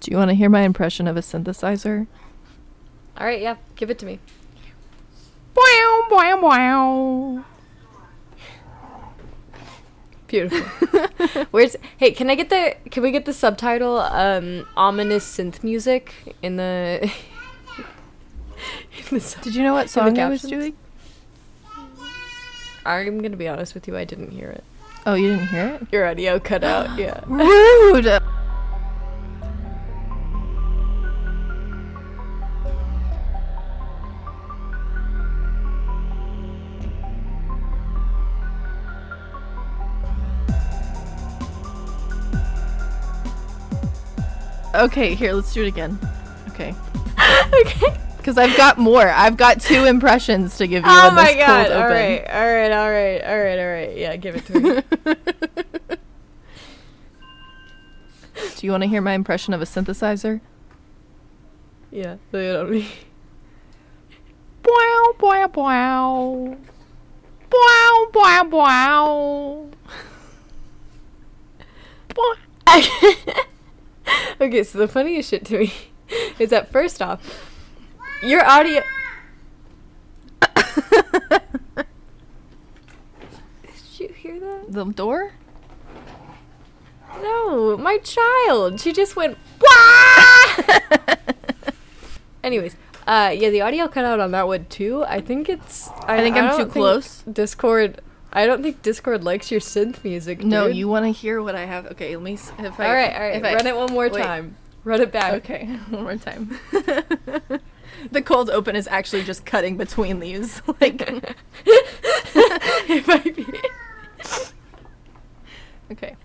Do you want to hear my impression of a synthesizer? All right, yeah, give it to me. Wow, wow, wow. Beautiful. Where's Hey, can I get the can we get the subtitle um ominous synth music in the in the sub- Did you know what song I was doing? I'm going to be honest with you, I didn't hear it. Oh, you didn't hear it? Your audio cut out. Yeah. Rude. Okay, here, let's do it again. Okay. okay. Because I've got more. I've got two impressions to give you Oh my this god. All right. All right. All right. All right. All right. Yeah, give it to me. Do you want to hear my impression of a synthesizer? yeah. Lay it on me. Wow, wow, wow. Wow, wow, wow. okay, so the funniest shit to me is that first off, your audio. Did you hear that? The door? No, my child. She just went. Anyways, uh, yeah, the audio cut out on that one too. I think it's. I, I think I'm don't too close. Discord. I don't think Discord likes your synth music. No, you want to hear what I have? Okay, let me. s- If I, All right, all right. if I- Run it one more wait. time. Run it back. Okay, one more time. the cold open is actually just cutting between these. Like, it might be. okay.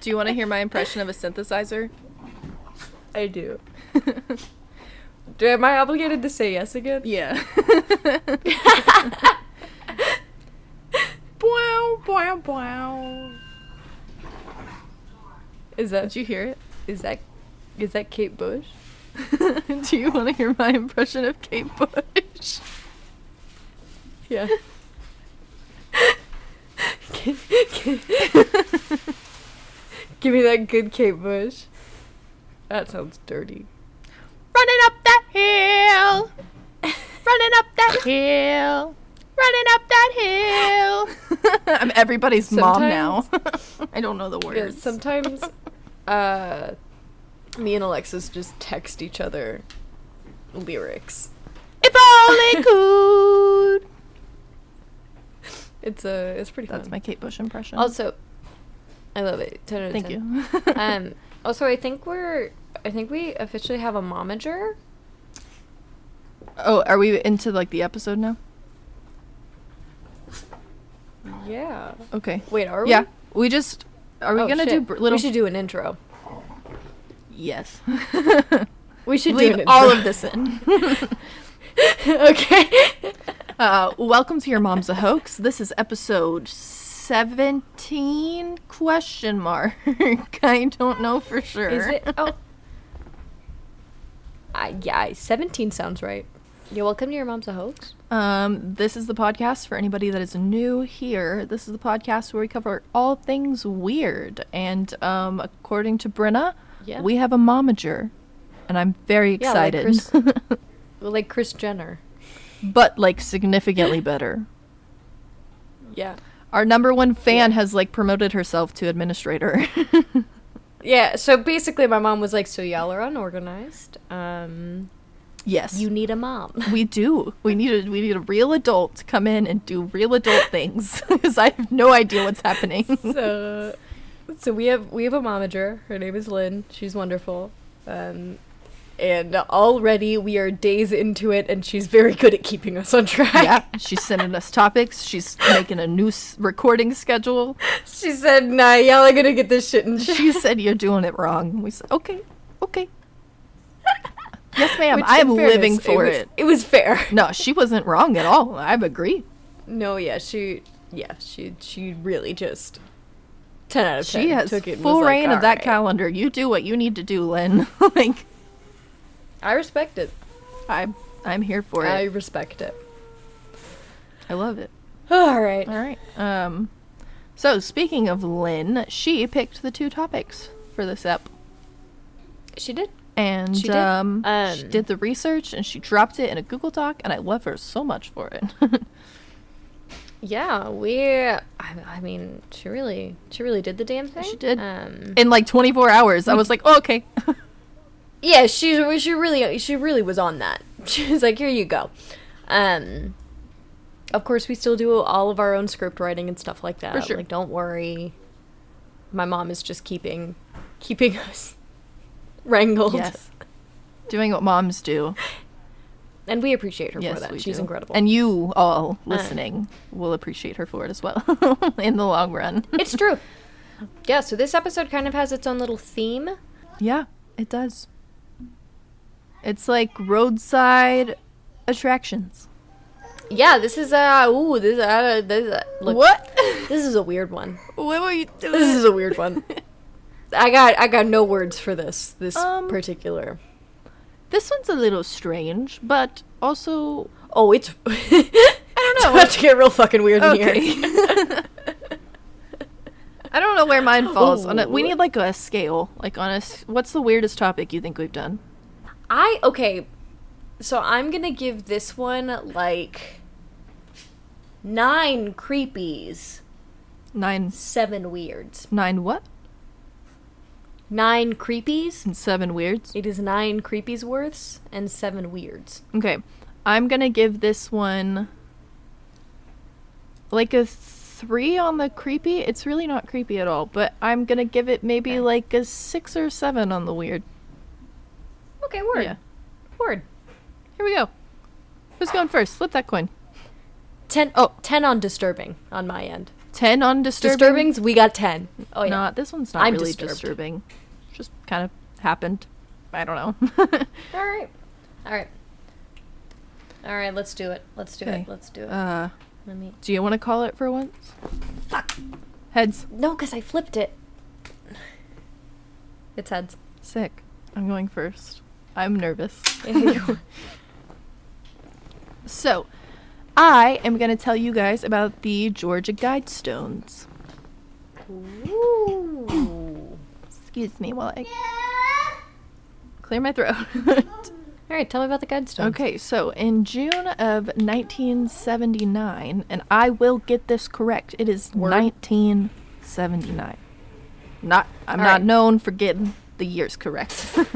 Do you want to hear my impression of a synthesizer? I do. Do am I obligated to say yes again? Yeah. Wow, wow, wow. Is that Did you hear it? is that is that Kate Bush? Do you want to hear my impression of Kate Bush? Yeah. Give me that good Kate Bush. That sounds dirty. Running up that hill. Running up that hill. Running up that hill. I'm everybody's mom now. I don't know the words. Yeah, sometimes uh me and Alexis just text each other lyrics. if only could. It's uh it's pretty That's fun. my Kate Bush impression. Also I love it. 10 out of Thank 10. you. um also I think we're I think we officially have a momager. oh, are we into like the episode now? Yeah. Okay. Wait, are we? Yeah. we? Just are we Oh, gonna do shit. br- little? We should do an intro. Yes. We should do Leave all of this in. okay. Uh, welcome to your mom's a hoax. This is episode seventeen question mark. I don't know for sure. Is it? Oh. I yeah, 17 sounds right. Yeah, welcome to your mom's a hoax. Um, this is the podcast for anybody that is new here. This is the podcast where we cover all things weird. And um, according to Brenna, Yeah. we have a momager, and I'm very Yeah, like excited. Chris- like Kris Jenner. but like significantly better. Yeah. Our number one fan has like promoted herself to administrator. Yeah, so basically my mom was like, "So y'all are unorganized. Um yes, you need a mom." we do. We need a we need a real adult to come in and do real adult things because I have no idea what's happening. so so we have we have a momager. Her name is Lynne. She's wonderful. Um and already we are days into it and she's very good at keeping us on track. yeah, she's sending us topics. She's making a new s- recording schedule. She said, "Nah, y'all are going to get this shit in check." She said you're doing it wrong. We said okay, okay. Yes, ma'am. Which, I am fairness, living for was- it. It was fair. No, she wasn't wrong at all. I agree. No, yeah, she, yeah, she, she really just ten out of ten. She has took it full was like, reign of that "Alright." calendar. You do what you need to do, Lynne. like I respect it. I'm I'm here for I it. I respect it. I love it. All right. All right. Um so speaking of Lynne, she picked the two topics for this ep. She did. And She did. Um, she Um, did the research and she dropped it in a Google Doc, and I love her so much for it. Yeah, we. I, I mean, she really, she really did the damn thing. She did. Um, in like 24 hours, I was like, oh, okay. yeah, she, she really, she really was on that. She was like, "Here you go." Um, of course, we still do all of our own script writing and stuff like that. For sure. Like, don't worry. My mom is just keeping, keeping us wrangled. yes, doing what moms do. and we appreciate her yes, for that. She's do. incredible. And you all listening will appreciate her for it as well in the long run. it's true. Yeah. So this episode kind of has its own little theme. yeah, it does. It's like roadside attractions. Yeah, this is uh ooh this uh this uh, look, what? This is a weird one. what were you doing? This is a weird one. I got I got no words for this this Um, particular. This one's a little strange, but also Oh, it's I don't know. about to get real fucking weird in Okay. here. I don't know where mine falls on it. We need like a scale. Like on a what's the weirdest topic you think we've done? I okay, so I'm gonna give this one like nine creepies, Nine seven weirds. nine what? Nine creepies. And seven weirds. It is nine creepies worths and seven weirds. Okay. I'm gonna give this one like a three on the creepy. It's really not creepy at all, but I'm gonna give it maybe Okay. like a six or seven on the weird. Okay, word. Yeah. Word. Here we go. Who's going first? Flip that coin. Ten. Oh. 10 on disturbing on my end. Ten on disturbing. Disturbings, we got 10. Oh, yeah. Not this one's not I'm really disturbed. disturbing. Just kind of happened. I don't know. All right. All right. All right, let's do it. Let's do Okay. it. Let's do it. uh, Let me. do you want to call it for once? Fuck. Heads. No, because I flipped it. It's heads. Sick. I'm going first. I'm nervous. so, I am going to tell you guys about the Georgia Guidestones. Ooh. Excuse me while I clear my throat. All right, tell me about the guidestones. okay, so in June of 1979, and I will get this correct, it is Word. 1979. Not, I'm All not right. known for getting the years correct.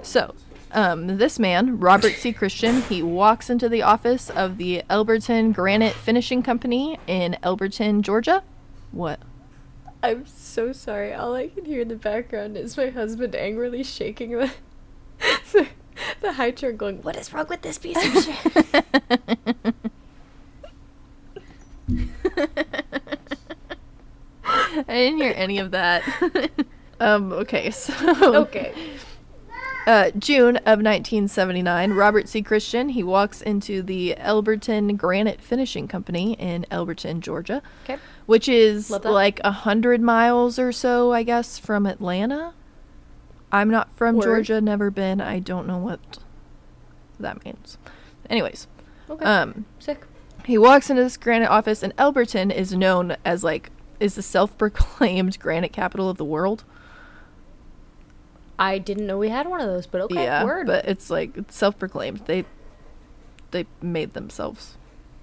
So, um, this man, Robert C. Christian, he walks into the office of the Elberton Granite Finishing Company in Elberton, Georgia. What? I'm so sorry. All I can hear in the background is my husband angrily shaking the the, the high chair, going, "What is wrong with this piece of shit?" I didn't hear any of that. um, okay, so. okay. Uh, June of 1979, Robert C. Christian, he walks into the Elberton Granite Finishing Company in Elberton, Georgia, Okay. which is like a hundred miles or so, I guess, from Atlanta. I'm not from Word. Georgia, never been. I don't know what that means. Anyways, Okay. um, Sick. he walks into this granite office, and Elberton is known as like is the self-proclaimed granite capital of the world. I didn't know we had one of those, but okay. yeah, Word. but it's like it's self-proclaimed. They they made themselves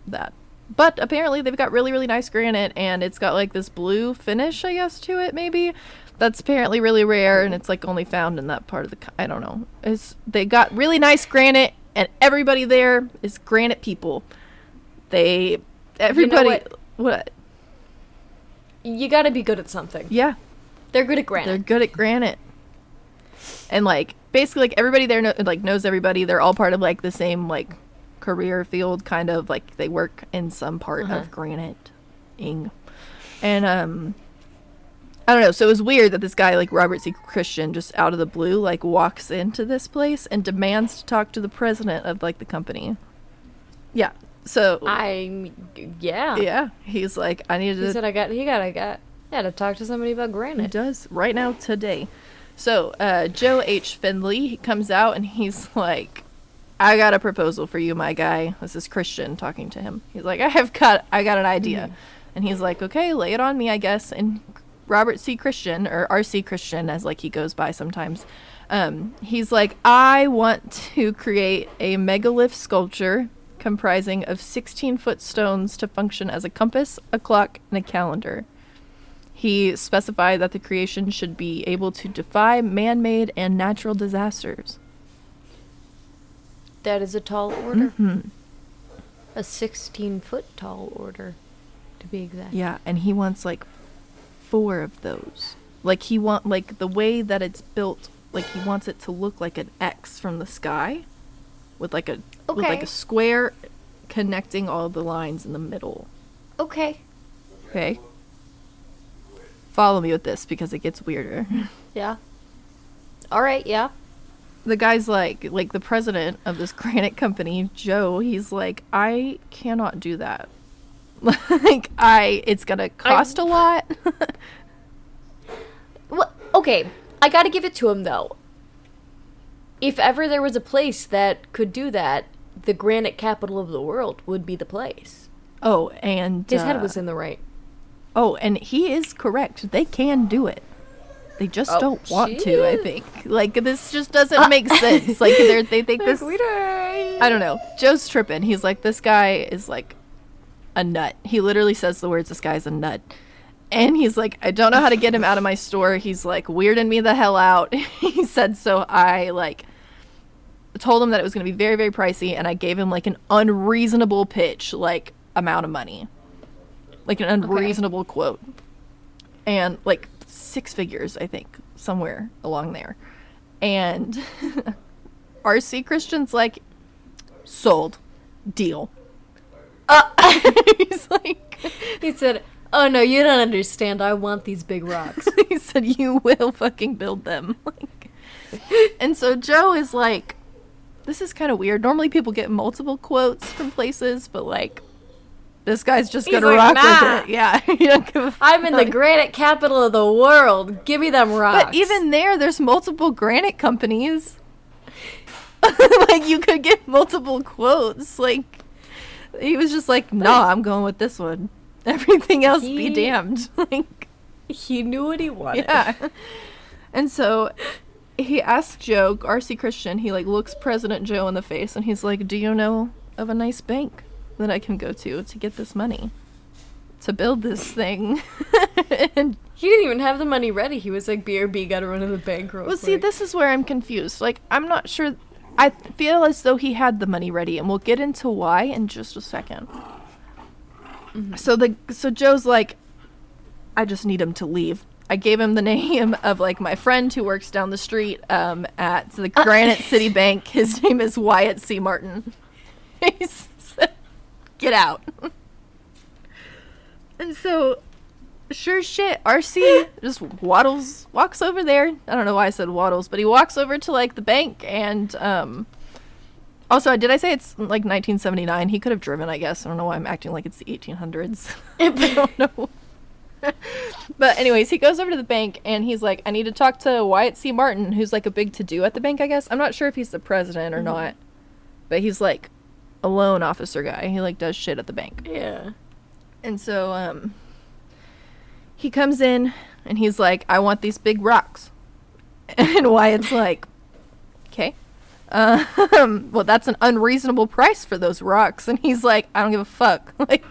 that. But apparently they've got really really nice granite and it's got like this blue finish I guess to it maybe. That's apparently really rare and it's like only found in that part of the co- I don't know. It's they got really nice granite and everybody there is granite people. They everybody what? what? you got to be good at something. Yeah, They're good at granite. They're good at granite. And like basically like everybody there know, like knows everybody. They're all part of like the same like career field kind of like they work in some part Uh-huh. of granite ing. And um I don't know. So it was weird that this guy like Robert C. Christian just out of the blue like walks into this place and demands to talk to the president of like the company. Yeah. So I'm yeah. yeah, he's like I needed He said I got he got I got yeah to talk to somebody about It granite. does right now today. So uh, Joe H. Fendley he comes out and he's like, "I got a proposal for you, my guy." This is Christian talking to him. He's like, "I have got I got an idea," and he's like, "Okay, lay it on me, I guess." And Robert C. Christian or R.C. Christian, as like he goes by sometimes. Um, he's like, I want to create a megalith sculpture comprising of 16 foot stones to function as a compass, a clock, and a calendar. He specified that the creation should be able to defy man made and natural disasters. That is a tall order. hmm A 16 foot tall order, to be exact. Yeah, and he wants like four of those. Like he want like the way that it's built, like he wants it to look like an X from the sky with like a with like a square connecting all the lines in the middle. Okay. Okay? Follow me with this because it gets weirder. Yeah. All right, yeah. the guy's like like the president of this granite company joe he's like i cannot do that like i it's gonna cost a lot Well, okay, I gotta give it to him though. If ever there was a place that could do that, the granite capital of the world would be the place. oh and His head uh, was in the right. Oh and he is correct they can do it they just Oh, don't want to i think like this just doesn't make sense like they're, they think this I don't know. Joe's tripping. He's like, this guy is like a nut. He literally says the words, this guy's a nut. And he's like, I don't know how to get him out of my store. He's like weirding me the hell out. he said, so I like told him that it was going to be very, very pricey. And I gave him like an unreasonable pitch, like amount of money, like an unreasonable quote. And like six figures, I think, somewhere along there. And RC Christian's like, sold, deal. Uh, He's like, he said, "Oh no, you don't understand. I want these big rocks." he said, you will fucking build them. Like, and so Joe is like, this is kind of weird. Normally people get multiple quotes from places, but like, this guy's just He's gonna like, rock "Nah." with it. Yeah, you don't give a I'm in the granite capital of the world. Give me them rocks. But even there, there's multiple granite companies. like you could get multiple quotes. Like he was just like, "Nah, I'm going with this one. Everything else be damned." like, he knew what he wanted. yeah. And so he asked Joe, RC Christian. He like looks President Joe in the face, and he's like, "Do you know of a nice bank that I can go to to get this money to build this thing?" and He didn't even have the money ready. He was like, "BRB, gotta run to the bank real Well, see, this is where I'm confused. Like, I'm not sure. I feel as though he had the money ready, and we'll get into why in just a 2nd So the so Joe's like, I just need him to leave. I gave him the name of like my friend who works down the street um, at the Granite City Bank. His name is Wyatt C. Martin. He's get out. and so sure shit, RC just waddles, walks over there. I don't know why I said waddles, but he walks over to like the bank and, um, also, did I say it's like 1979? He could have driven, I guess. I don't know why I'm acting like it's the 1800s. I don't know. but anyways, he goes over to the bank and he's like, I need to talk to Wyatt C. Martin, who's like a big to do at the bank, I guess. I'm not sure if he's the president or not, but he's like a loan officer guy. He like does shit at the bank. yeah. And so um he comes in and he's like, I want these big rocks. And Wyatt's like, Okay. Um, well, that's an unreasonable price for those rocks. And he's like, I don't give a fuck. Like,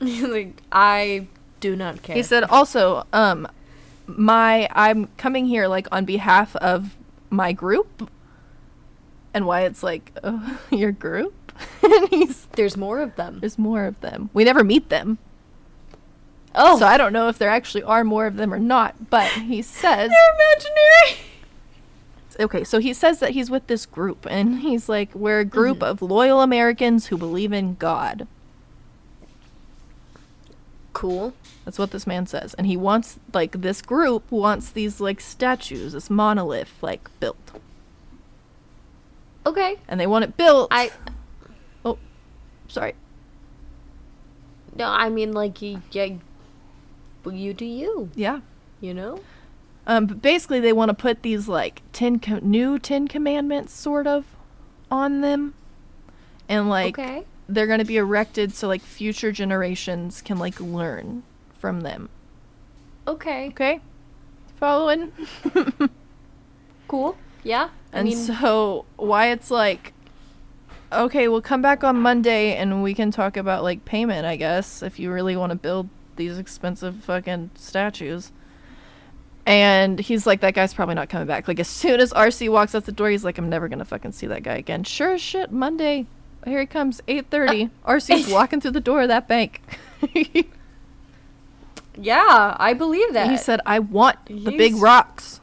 He's like, I do not care. he said, also, um, my, I'm coming here like on behalf of my group. And Wyatt's like, oh, your group? and he's, "There's more of them." there's more of them. We never meet them. Oh, So I don't know if there actually are more of them or not, but he says they're imaginary. okay, so he says that he's with this group and he's like we're a group mm-hmm. of loyal Americans who believe in God. Cool. That's what this man says. And he wants like this group wants these like statues, this monolith like built. Okay. And they want it built. I. Sorry. no. I mean, like, you, yeah, you do you. Yeah. You know. Um but basically they want to put these like 10 co- new 10 commandments sort of on them. And like okay. they're going to be erected so like future generations can like learn from them Okay. Okay? Following? Cool. Yeah. I and mean, so Wyatt's like, okay, we'll come back on Monday and we can talk about like payment, I guess, if you really want to build these expensive fucking statues. And he's like, that guy's probably not coming back. Like, as soon as RC walks out the door, he's like, I'm never gonna fucking see that guy again. Sure as shit, Monday. Here he comes, 8.30. RC's walking through the door of that bank. yeah, I believe that. he said, I want the big rocks.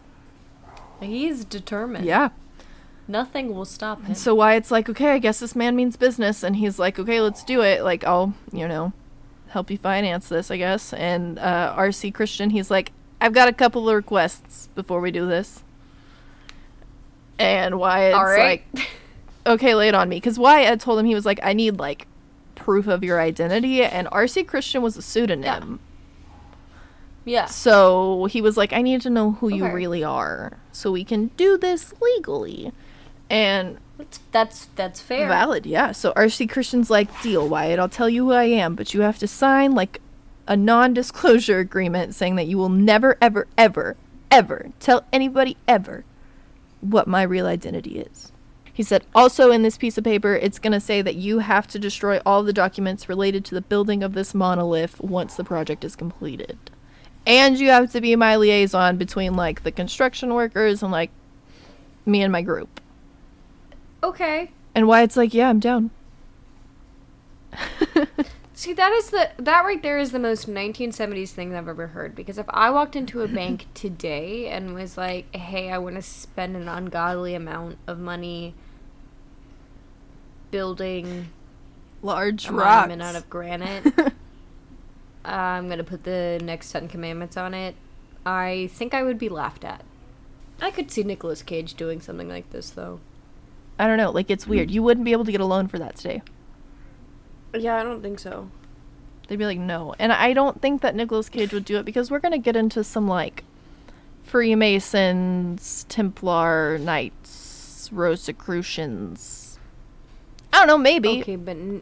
he's determined. Yeah. Nothing will stop him. So Wyatt's like, okay, I guess this man means business. And he's like, okay, let's do it. Like, I'll, you know, help you finance this, I guess. And uh, RC Christian, he's like, I've got a couple of requests before we do this. And Wyatt's All right. like, okay, lay it on me. Because Wyatt told him, he was like, I need, like, proof of your identity. And RC Christian was a pseudonym. yeah. So he was like, I need to know who you really are so we can do this legally. And That's that's, that's fair. Valid, yeah. So RC Christian's like, deal, Wyatt. I'll tell you who I am, but you have to sign like a non-disclosure agreement saying that you will never, ever, ever, ever tell anybody ever what my real identity is. He said, also in this piece of paper, it's going to say that you have to destroy all the documents related to the building of this monolith once the project is completed. And you have to be my liaison between like the construction workers and like me and my group. Okay. And Wyatt's like, yeah, I'm down. See, that is the that right there is the most 1970s thing I've ever heard. Because if I walked into a bank today and was like, "Hey, I want to spend an ungodly amount of money building Large a rocks. monument out of granite, uh, I'm gonna put the next Ten Commandments on it," I think I would be laughed at. I could see Nicolas Cage doing something like this, though. I don't know. Like, it's hmm. weird. You wouldn't be able to get a loan for that today. Yeah, I don't think so. They'd be like, no. And I don't think that Nicolas Cage would do it because we're going to get into some, like, Freemasons, Templar Knights, Rosicrucians. I don't know, maybe. Okay, but n-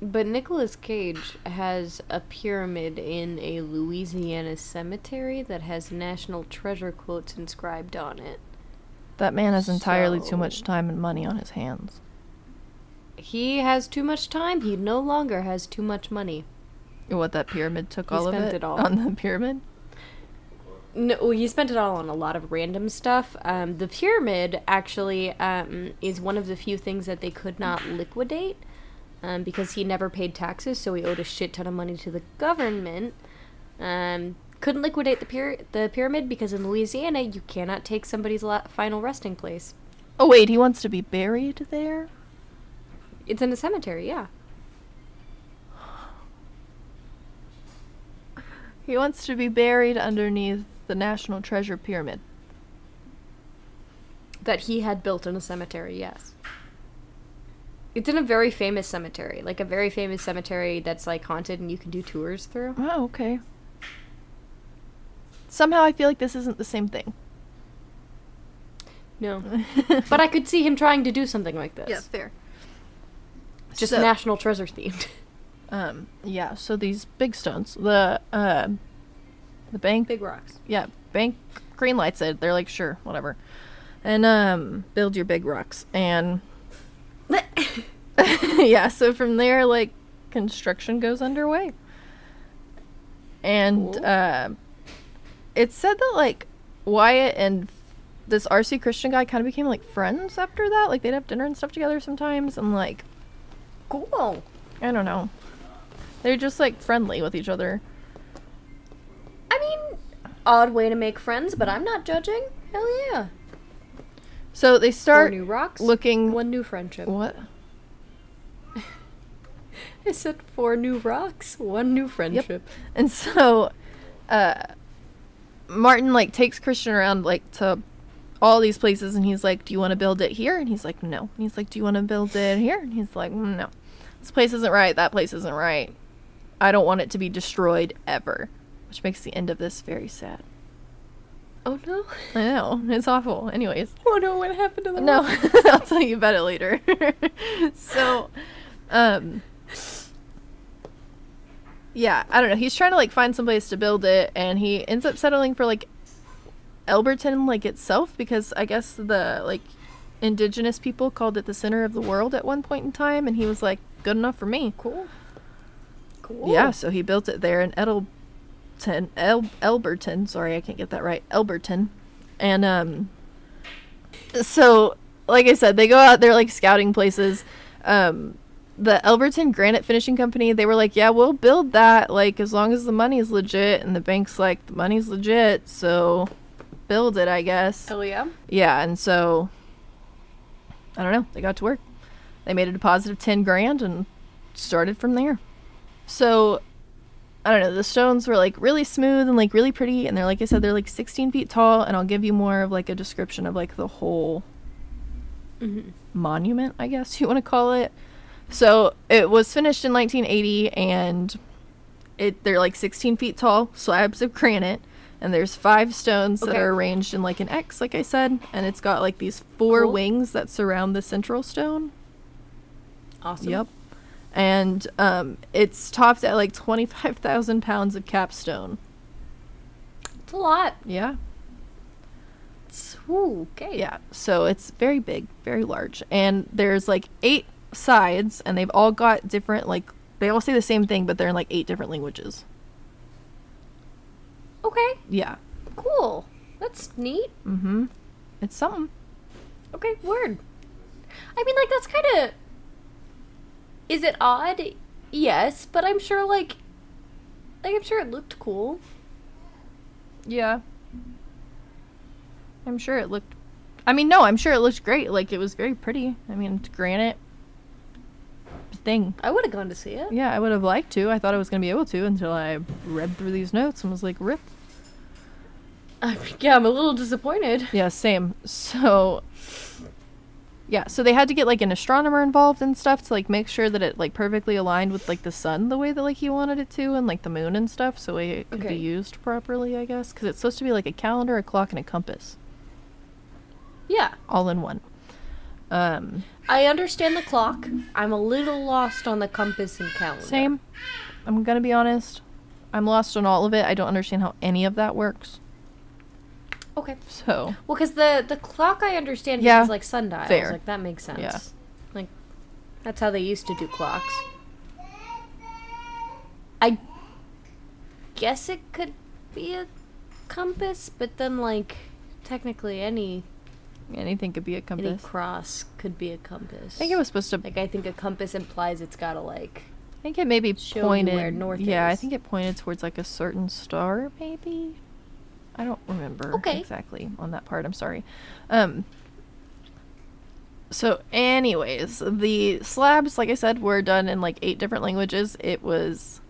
but Nicolas Cage has a pyramid in a Louisiana cemetery that has national treasure quotes inscribed on it. That man has entirely too much time and money on his hands. He has too much time. He no longer has too much money. What, that pyramid took He all of it, it all. on the pyramid? No, well, he spent it all on a lot of random stuff. Um, the pyramid actually um, is one of the few things that they could not liquidate um, because he never paid taxes, so he owed a shit ton of money to the government. Um, couldn't liquidate the pyra- the pyramid because in Louisiana you cannot take somebody's la- final resting place. Oh, wait, he wants to be buried there? It's in a cemetery, yeah. He wants to be buried underneath the National Treasure Pyramid. That he had built in a cemetery, yes. It's in a very famous cemetery, like a very famous cemetery that's like haunted and you can do tours through. Oh, okay. Somehow I feel like this isn't the same thing. No. But I could see him trying to do something like this. Yeah, fair. Just So- national treasure themed. Um, yeah, so these big stones, the uh, the bank, Big rocks. yeah, bank green lights it. They're like, sure, whatever, and um, build your big rocks, and yeah, so from there, like, construction goes underway, and Cool. uh, it said that like Wyatt and this RC Christian guy kind of became like friends after that. Like they'd have dinner and stuff together sometimes, and like Cool. I don't know. They're just like friendly with each other. I mean, odd way to make friends, but I'm not judging. Hell yeah. So they Four start new rocks. looking. One new friendship. What? I said four new rocks. One new friendship. Yep. And so, uh, Martin like takes Christian around like to all these places, and he's like, "Do you want to build it here?" And he's like, "No." And he's like, "Do you want to build it here?" And he's like, "Mm, "No. This place isn't right. That place isn't right. I don't want it to be destroyed ever." Which makes the end of this very sad. Oh no. I know it's awful. Anyways, Oh no, what happened to the No. I'll tell you about it later. so, um, yeah, I don't know. He's trying to like find some place to build it, and he ends up settling for like Elberton, like itself, because I guess the like indigenous people called it the center of the world at one point in time, and he was like, good enough for me. Cool. Cool. Yeah, so he built it there in Edelton, El- Elberton. Sorry, I can't get that right. Elberton, and um, so like I said, they go out there like scouting places. Um, the Elberton Granite Finishing Company, they were like, yeah, we'll build that, like as long as the money's legit, and the bank's like, the money's legit, so build it, I guess. Oh yeah. Yeah, and so I don't know. They got to work. They made a deposit of ten grand and started from there. So I don't know. The stones were like really smooth and like really pretty, and they're like I said, they're like 16 feet tall. And I'll give you more of like a description of like the whole Mm-hmm. monument, I guess you want to call it. So it was finished in 1980, and it they're like 16 feet tall slabs of granite, and there's five stones that are arranged in like an X, like I said, and it's got like these four Cool. wings that surround the central stone. Awesome. Yep. And um, it's topped at like 25,000 pounds of capstone. It's a lot. Yeah. Ooh, okay. Yeah. So it's very big, very large. And there's like eight sides, and they've all got different, like, they all say the same thing, but they're in like eight different languages. Okay. Yeah. Cool. That's neat. Mm hmm. It's something. Okay. Word. I mean, like that's kind of. Is it odd? Yes, but I'm sure like. Like I'm sure it looked cool. Yeah. I'm sure it looked. I mean, no, I'm sure it looked great. Like, it was very pretty. I mean, it's granite thing. I would have gone to see it. Yeah, I would have liked to. I thought I was going to be able to until I read through these notes and was like, rip. yeah, I'm a little disappointed. Yeah, same. So, yeah, so they had to get like an astronomer involved and stuff to like make sure that it like perfectly aligned with like the sun the way that like he wanted it to and like the moon and stuff so it could Okay. be used properly, I guess. Because it's supposed to be like a calendar, a clock, and a compass Yeah, all in one. Um, I understand the clock. I'm a little lost on the compass and calendar. same. I'm gonna be honest. I'm lost on all of it. I don't understand how any of that works. Okay. So, Well, because the the clock I understand Yeah, uses like sundials. fair. Like that makes sense. Yeah. Like that's how they used to do clocks. I guess it could be a compass, but then like technically any anything could be a compass. any cross could be a compass. I think it was supposed to. like I think a compass implies it's gotta like I think it maybe pointed. where north yeah, I think it pointed towards like a certain star, maybe. I don't remember Okay. exactly on that part. I'm sorry. Um. So, anyways, the slabs, like I said, were done in like eight different languages. It was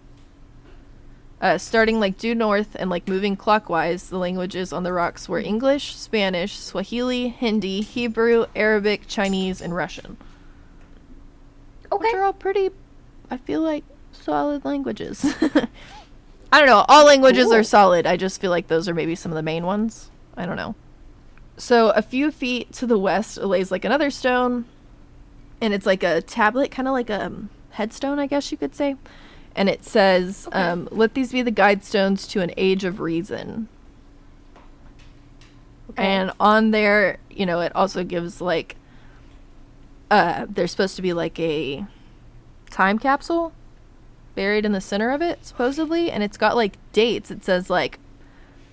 uh, starting like due north and like moving clockwise. The languages on the rocks were English, Spanish, Swahili, Hindi, Hebrew, Arabic, Chinese, and Russian. Okay. which are all pretty i feel like solid languages. I don't know. All languages are solid. I just feel like those are maybe some of the main ones. I don't know. So a few feet to the west lays like another stone. And it's like a tablet kind of like a um, headstone i guess you could say and it says Okay. um, let these be the guidestones to an age of reason okay. and on there, you know, it also gives like uh there's supposed to be like a time capsule buried in the center of it, supposedly, and it's got like dates. It says like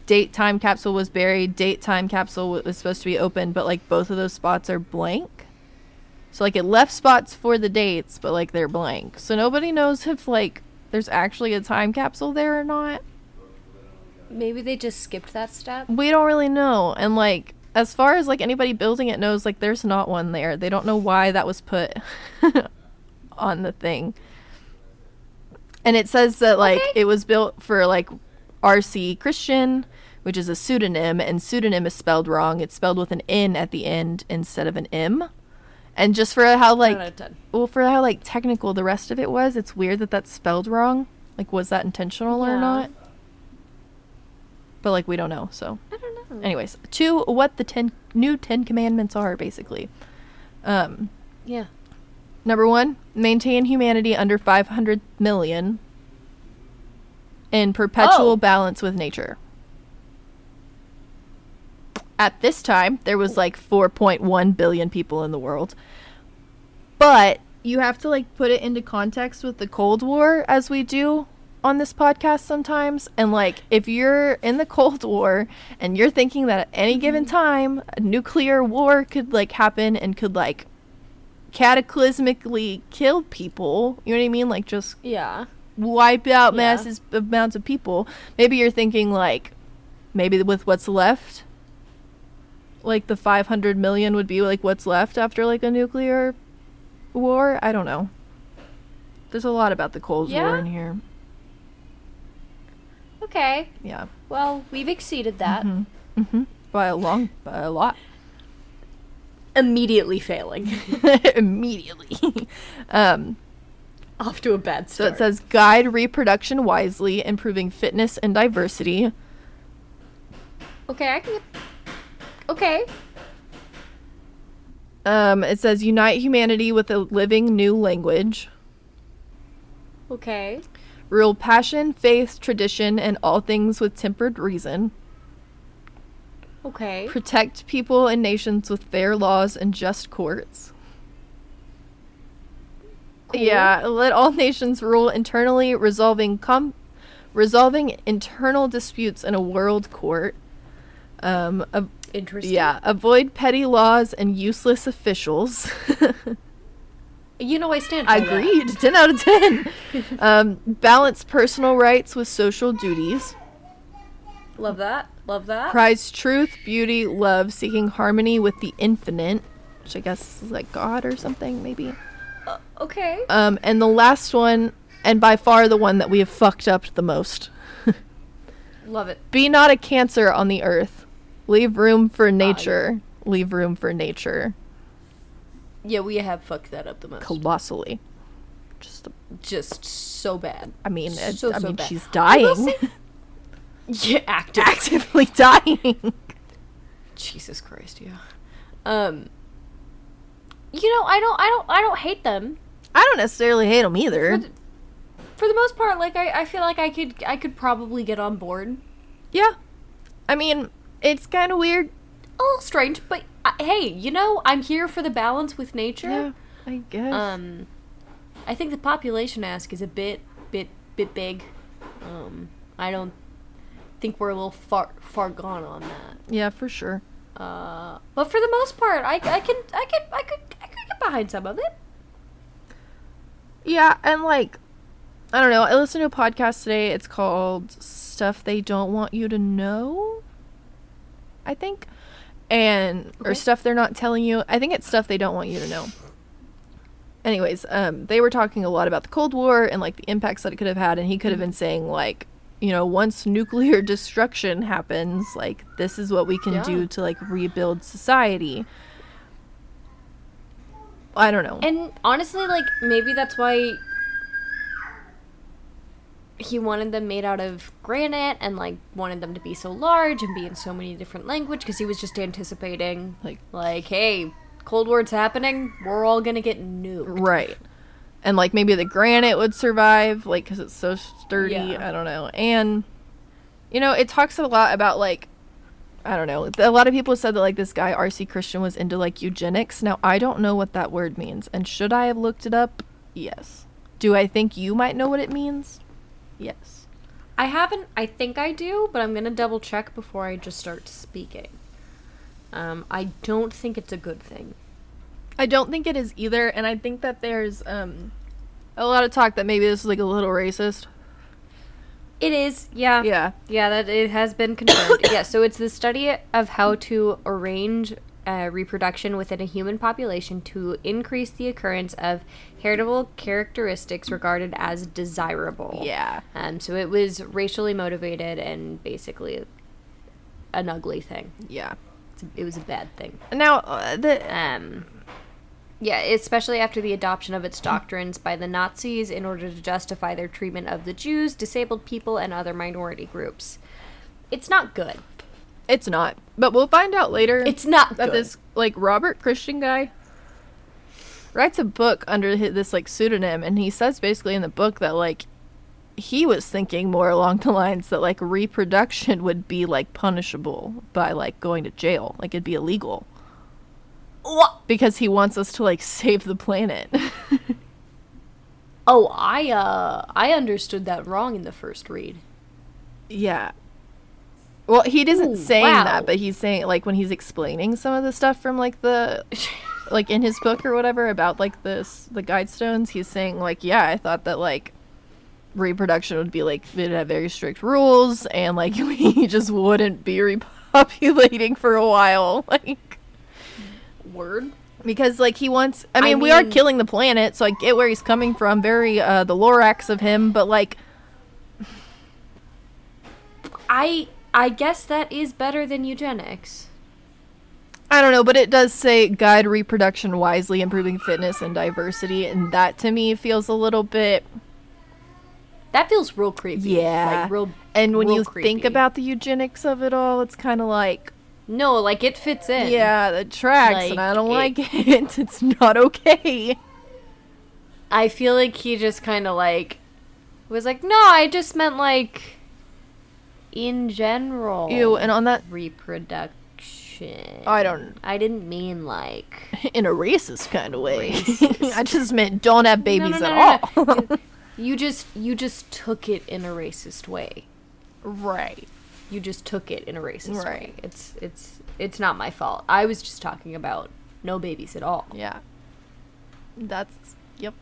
date time capsule was buried, date time capsule wa- was supposed to be open, but like both of those spots are blank. So like it left spots for the dates, but like they're blank. So nobody knows if like there's actually a time capsule there or not. maybe they just skipped that step. We don't really know. And like as far as like anybody building it knows like there's not one there. They don't know why that was put on the thing. And it says that like Okay. it was built for like RC Christian, which is a pseudonym and pseudonym is spelled wrong. It's spelled with an N at the end instead of an M. And just for how like Nine out of ten. well for how like technical the rest of it was, it's weird that that's spelled wrong. Like was that intentional or not? But like we don't know, so I don't know. anyways to what the ten new 10 commandments are basically um Yeah. number one maintain humanity under 500 million in perpetual Oh. balance with nature. At this time, there was like 4.1 billion people in the world. But you have to like put it into context with the Cold War as we do on this podcast sometimes. And like if you're in the Cold War and you're thinking that at any given mm-hmm. time a nuclear war could like happen and could like cataclysmically kill people, you know what I mean? Like just Yeah. wipe out Yeah. masses amounts of people. Maybe you're thinking like maybe with what's left like the 500 million would be like what's left after like a nuclear war. I don't know. There's a lot about the Cold War in here. Okay. Yeah. Well, we've exceeded that. Mm-hmm. By a long, by a lot. Immediately failing. Immediately. um, Off to a bad so it says guide reproduction wisely, improving fitness and diversity. Okay, I can. Okay. Um, it says unite humanity with a living new language. Okay. Rule passion, faith, tradition, and all things with tempered reason. Okay. Protect people and nations with fair laws and just courts. Cool. Yeah, let all nations rule internally, resolving com- resolving internal disputes in a world court. Um, a- Interesting. yeah, avoid petty laws and useless officials. You know I stand for that. Agreed. 10 out of 10. um, balance personal rights with social duties. Love that. Love that. Prize truth, beauty, love, seeking harmony with the infinite, which I guess is like God or something, maybe. Uh, okay. Um, and the last one, and by far the one that we have fucked up the most Love it. be not a cancer on the earth. Leave room for nature. Leave room for nature. Yeah, we have fucked that up the most. Colossally. Just, Just so bad. I mean, it, So, I so mean, bad. she's dying. Yeah, active. Actively dying. Jesus Christ, yeah. Um. You know, I don't, I don't, I don't hate them. I don't necessarily hate them either. For the, for the most part, like I, I feel like I could, I could probably get on board. Yeah. I mean, it's kind of weird. A little strange, but uh, hey, you know, I'm here for the balance with nature. Yeah, I guess. Um, I think the population ask is a bit, bit, bit big. Um, I don't think we're a little far, far gone on that. yeah, for sure. Uh, but for the most part, I, I can, I can, I could, I could get behind some of it. Yeah, and like, I don't know. I listened to a podcast today. It's called Stuff They Don't Want You to Know. I think. And, or stuff they're not telling you. I think it's stuff they don't want you to know. Anyways, um, they were talking a lot about the Cold War and like the impacts that it could have had. And he could have been saying, like, you know, once nuclear destruction happens, like, this is what we can Yeah. do to like rebuild society. I don't know. And honestly, like maybe that's why he wanted them made out of granite and like wanted them to be so large and be in so many different language because he was just anticipating like, like, hey, Cold War's happening, we're all gonna get nuked. Right. And like maybe the granite would survive, like because it's so sturdy. Yeah. I don't know. And you know, it talks a lot about like I don't know. A lot of people said that like this guy RC Christian was into like eugenics. Now I don't know what that word means. And should I have looked it up? Yes. Do I think you might know what it means? Yes. I haven't. I think I do, but I'm gonna double check before I just start speaking. Um, I don't think it's a good thing. I don't think it is either, and I think that there's um a lot of talk that maybe this is like a little racist. It is, yeah. Yeah. Yeah, that it has been confirmed. yeah, so it's the study of how to arrange uh, reproduction within a human population to increase the occurrence of heritable characteristics regarded as desirable. Yeah. Um, so it was racially motivated and basically an ugly thing. Yeah. It's a, it was a bad thing. Now uh, the Um, yeah, especially after the adoption of its doctrines by the Nazis in order to justify their treatment of the Jews, disabled people, and other minority groups. It's not good. It's not. But we'll find out later. It's not that good. this like Robert Christian guy writes a book under hi- this like pseudonym, and he says basically in the book that like he was thinking more along the lines that like reproduction would be like punishable by like going to jail. Like it'd be illegal. What? Because he wants us to like save the planet. Oh, I uh I understood that wrong in the first read. yeah. Well, he isn't saying wow. that, but he's saying like when he's explaining some of the stuff from like the like in his book or whatever about like this the guide stones, he's saying like, yeah, I thought that like reproduction would be like it'd have very strict rules and like we just wouldn't be repopulating for a while. Like Word. because like he wants I I mean, we are killing the planet, so I get where he's coming from, very uh the Lorax of him, but like I I guess that is better than eugenics. I don't know, but it does say guide reproduction wisely, improving fitness and diversity, and that to me feels a little bit That feels real creepy. Yeah. Like real and when real you think about the eugenics of it all, it's kind of like No, like it fits in. yeah, it tracks, and I don't it- like it. It's not okay. I feel like he just kind of like was like, "No, I just meant like in general." Ew, and on that reproduction. I don't I didn't mean like in a racist kind of way. Racist. I just meant don't have babies no, no, at no, all. no. you just you just took it in a racist way. right. You just took it in a racist way. It's it's it's not my fault. I was just talking about no babies at all. Yeah. That's yep.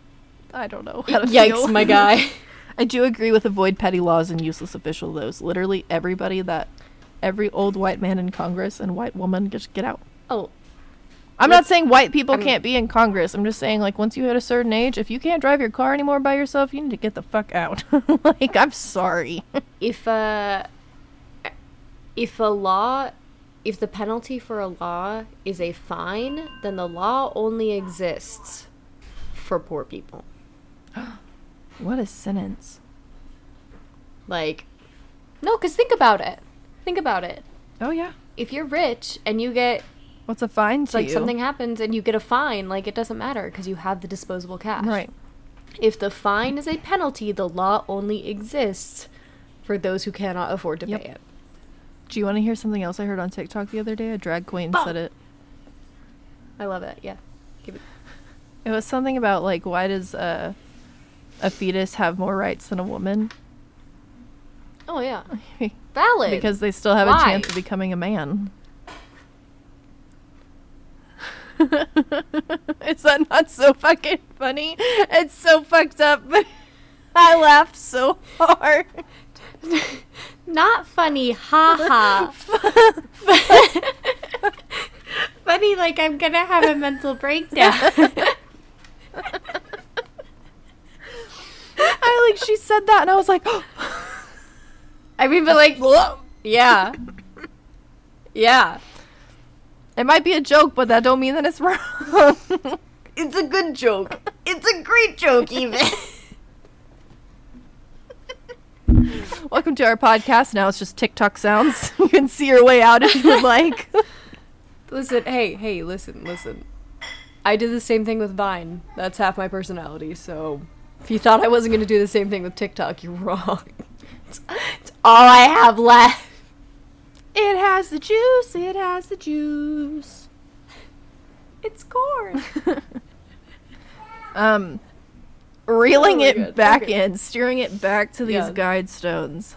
I don't know how to feel. Yikes, my guy. I do agree with avoid petty laws and useless official those. Literally everybody that every old white man in Congress and white woman just get out. oh, I'm not saying white people I'm- can't be in Congress. I'm just saying like once you hit a certain age, if you can't drive your car anymore by yourself, you need to get the fuck out. like I'm sorry. if uh if a law if the penalty for a law is a fine, then the law only exists for poor people. what a sentence. Like no, cuz think about it. Think about it. Oh yeah. If you're rich and you get What's a fine to like you? something happens and you get a fine, like it doesn't matter because you have the disposable cash. Right. If the fine is a penalty, the law only exists for those who cannot afford to Yep. pay it. Do you want to hear something else I heard on TikTok the other day? A drag queen said it. I love it. Yeah. Give it. It was something about like why does uh, a fetus have more rights than a woman? Oh yeah. Valid. because they still have a chance of becoming a man. Is that not so fucking funny? It's so fucked up, but I laughed so hard. Not funny, haha. funny, like I'm gonna have a mental breakdown. I like she said that and I was like, I mean, but like, yeah, yeah. it might be a joke, but that don't mean that it's wrong. It's a good joke. It's a great joke, even. Welcome to our podcast. Now it's just TikTok sounds. you can see your way out if you would like. listen, hey, hey, listen, listen. I did the same thing with Vine. That's half my personality. So, if you thought I wasn't gonna do the same thing with TikTok, you're wrong. it's, it's all I have left. It has the juice. It has the juice. It's corn. um reeling my it God, back okay. in steering it back to these Yeah. guide stones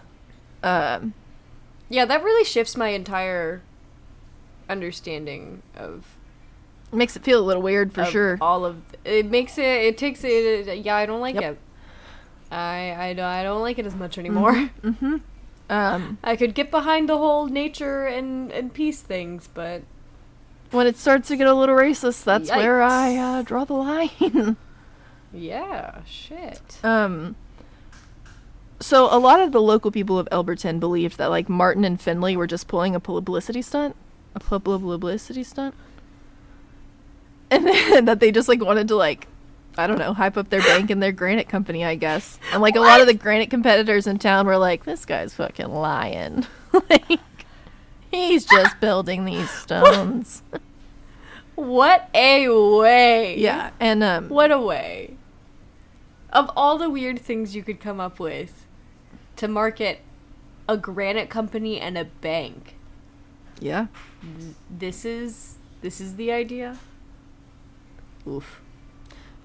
um Yeah, that really shifts my entire understanding of, makes it feel a little weird for sure. all of it makes it it takes it yeah I don't like Yep. it. I I don't I don't like it as much anymore. Mm-hmm. Um I could get behind the whole nature and and peace things but when it starts to get a little racist that's where i uh draw the line. Yeah shit. Um so a lot of the local people of Elberton believed that like Martin and Fendley were just pulling a publicity stunt, a pub- publicity stunt, and then that they just like wanted to like, I don't know, hype up their bank and their granite company, I guess. And like a lot of the granite competitors in town were like, this guy's fucking lying, like he's just building these stones. what a way yeah, and um, what a way of all the weird things you could come up with to market a granite company and a bank. Yeah. This is this is the idea. Oof.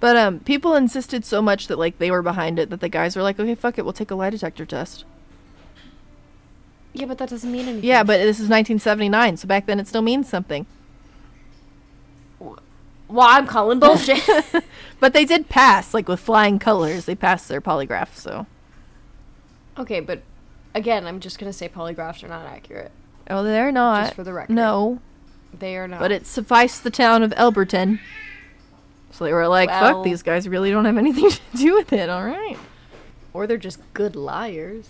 But um, people insisted so much that like they were behind it that the guys were like, "Okay, fuck it, we'll take a lie detector test." Yeah, but that doesn't mean anything. Yeah, but this is 1979, so back then it still means something. well, I'm calling bullshit. But they did pass, like with flying colors. They passed their polygraph, so. okay, but again, I'm just gonna say polygraphs are not accurate. Oh, they're not. Just for the record. No, They are not. but it sufficed the town of Elberton. So they were like, Well- "Fuck, these guys really don't have anything to do with it." All right. or they're just good liars.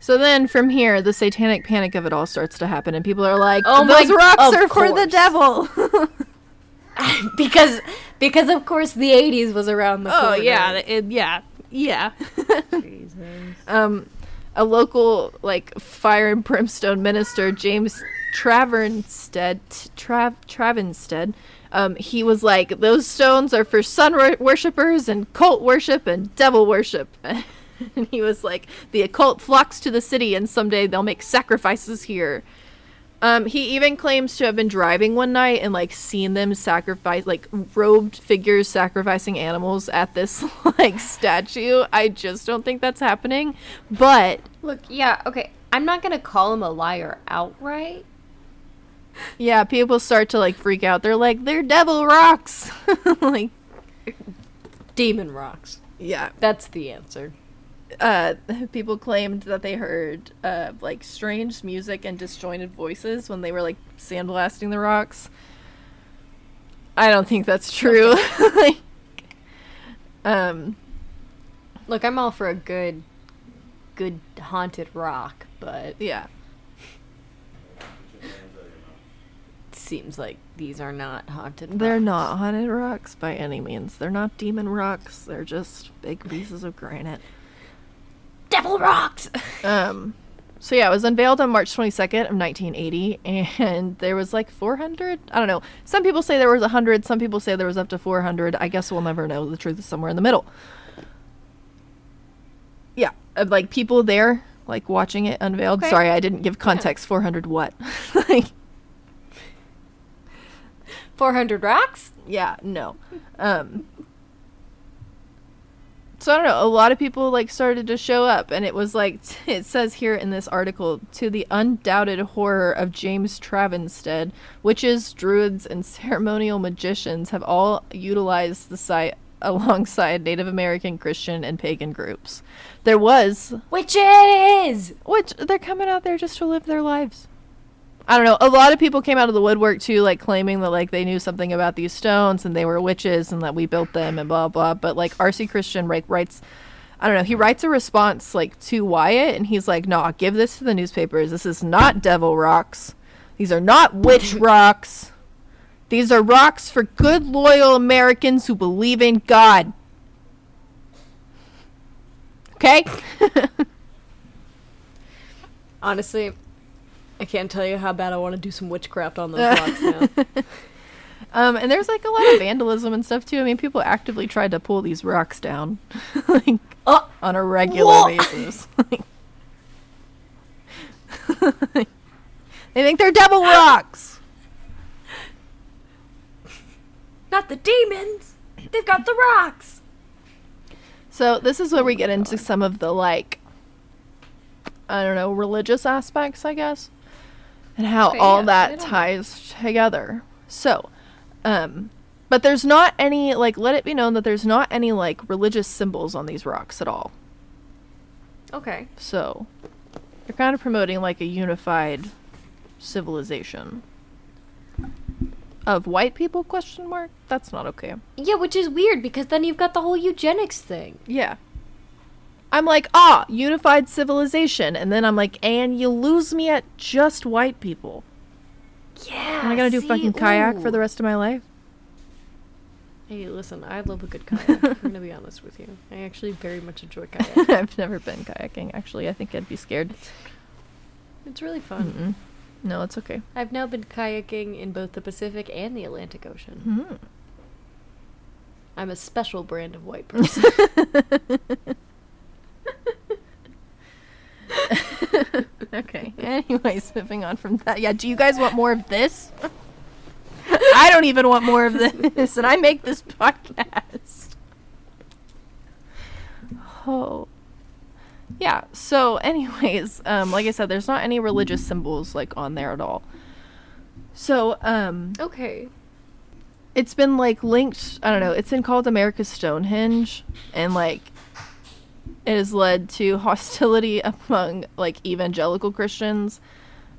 So then from here, the satanic panic of it all starts to happen, and people are like, Oh "Those my- rocks are for the devil." because because of course the 80s was around the oh corner. yeah, it, yeah, yeah. Jesus. um, a local like fire and brimstone minister, James Travernstead, Trav Travenstead. Um, he was like, those stones are for sun wor- worshippers and cult worship and devil worship. and he was like, the occult flocks to the city, and someday they'll make sacrifices here. Um, he even claims to have been driving one night and like seen them sacrifice like robed figures sacrificing animals at this like statue. I just don't think that's happening. But Look, yeah, okay. I'm not gonna call him a liar outright. Yeah, people start to like freak out. They're like, they're devil rocks. like Demon rocks. yeah. That's the answer. Uh, people claimed that they heard uh like strange music and disjointed voices when they were like sandblasting the rocks. I don't think that's true. like, um Look, I'm all for a good, good haunted rock, but yeah. Seems like these are not haunted. They're not haunted rocks by any means. They're not demon rocks. They're just big pieces of granite. devil rocks. Um, so yeah, it was unveiled on March 22nd of 1980, and there was like 400. I don't know. Some people say there was 100. Some people say there was up to 400. I guess we'll never know. The truth is somewhere in the middle. Yeah, like people there, like watching it unveiled. Okay. Sorry, I didn't give context. 400 what? like, 400 racks? yeah, no. Um, so I don't know. A lot of people like started to show up, and it was like it says here in this article to the undoubted horror of James Travenstead, witches, druids, and ceremonial magicians have all utilized the site alongside Native American, Christian, and pagan groups. There was, Witches! which they're coming out there just to live their lives. I don't know. A lot of people came out of the woodwork too, like claiming that like they knew something about these stones and they were witches and that we built them and blah blah. But like R.C. Christian like writes, I don't know. He writes a response like to Wyatt and he's like, "Nah, give this to the newspapers. This is not devil rocks. These are not witch rocks. These are rocks for good, loyal Americans who believe in God." Okay. Honestly, I can't tell you how bad I want to do some witchcraft on those rocks now. Um, and there's like a lot of vandalism and stuff too. I mean, people actively tried to pull these rocks down, like Oh, on a regular Whoa! basis. they think they're devil rocks. not the demons! They've got the rocks! So this is where we get into some of the like, I don't know, religious aspects, I guess, and how Okay, all yeah, that ties together. So, um, but there's not any like. Let it be known that there's not any like religious symbols on these rocks at all. Okay. So, they're kind of promoting like a unified civilization of white people question mark that's not okay Yeah, which is weird because then you've got the whole eugenics thing. yeah i'm like ah unified civilization and then i'm like and you lose me at just white people Yeah. am i gonna do fucking kayak for the rest of my life Hey, listen, I love a good kayak. I'm gonna be honest with you. I actually very much enjoy kayak. i've never been kayaking actually i think i'd be scared It's really fun. Mm-mm. no it's okay I've now been kayaking in both the Pacific and the Atlantic Ocean. Mhm. I'm a special brand of white person. okay. Anyways, moving on from that. Yeah, do you guys want more of this? I don't even want more of this, and I make this podcast. Oh. Yeah, so anyways, um, like I said, there's not any religious symbols like on there at all. So, um, Okay. it's been like linked i don't know it's been called america's stonehenge and like it has led to hostility among like evangelical christians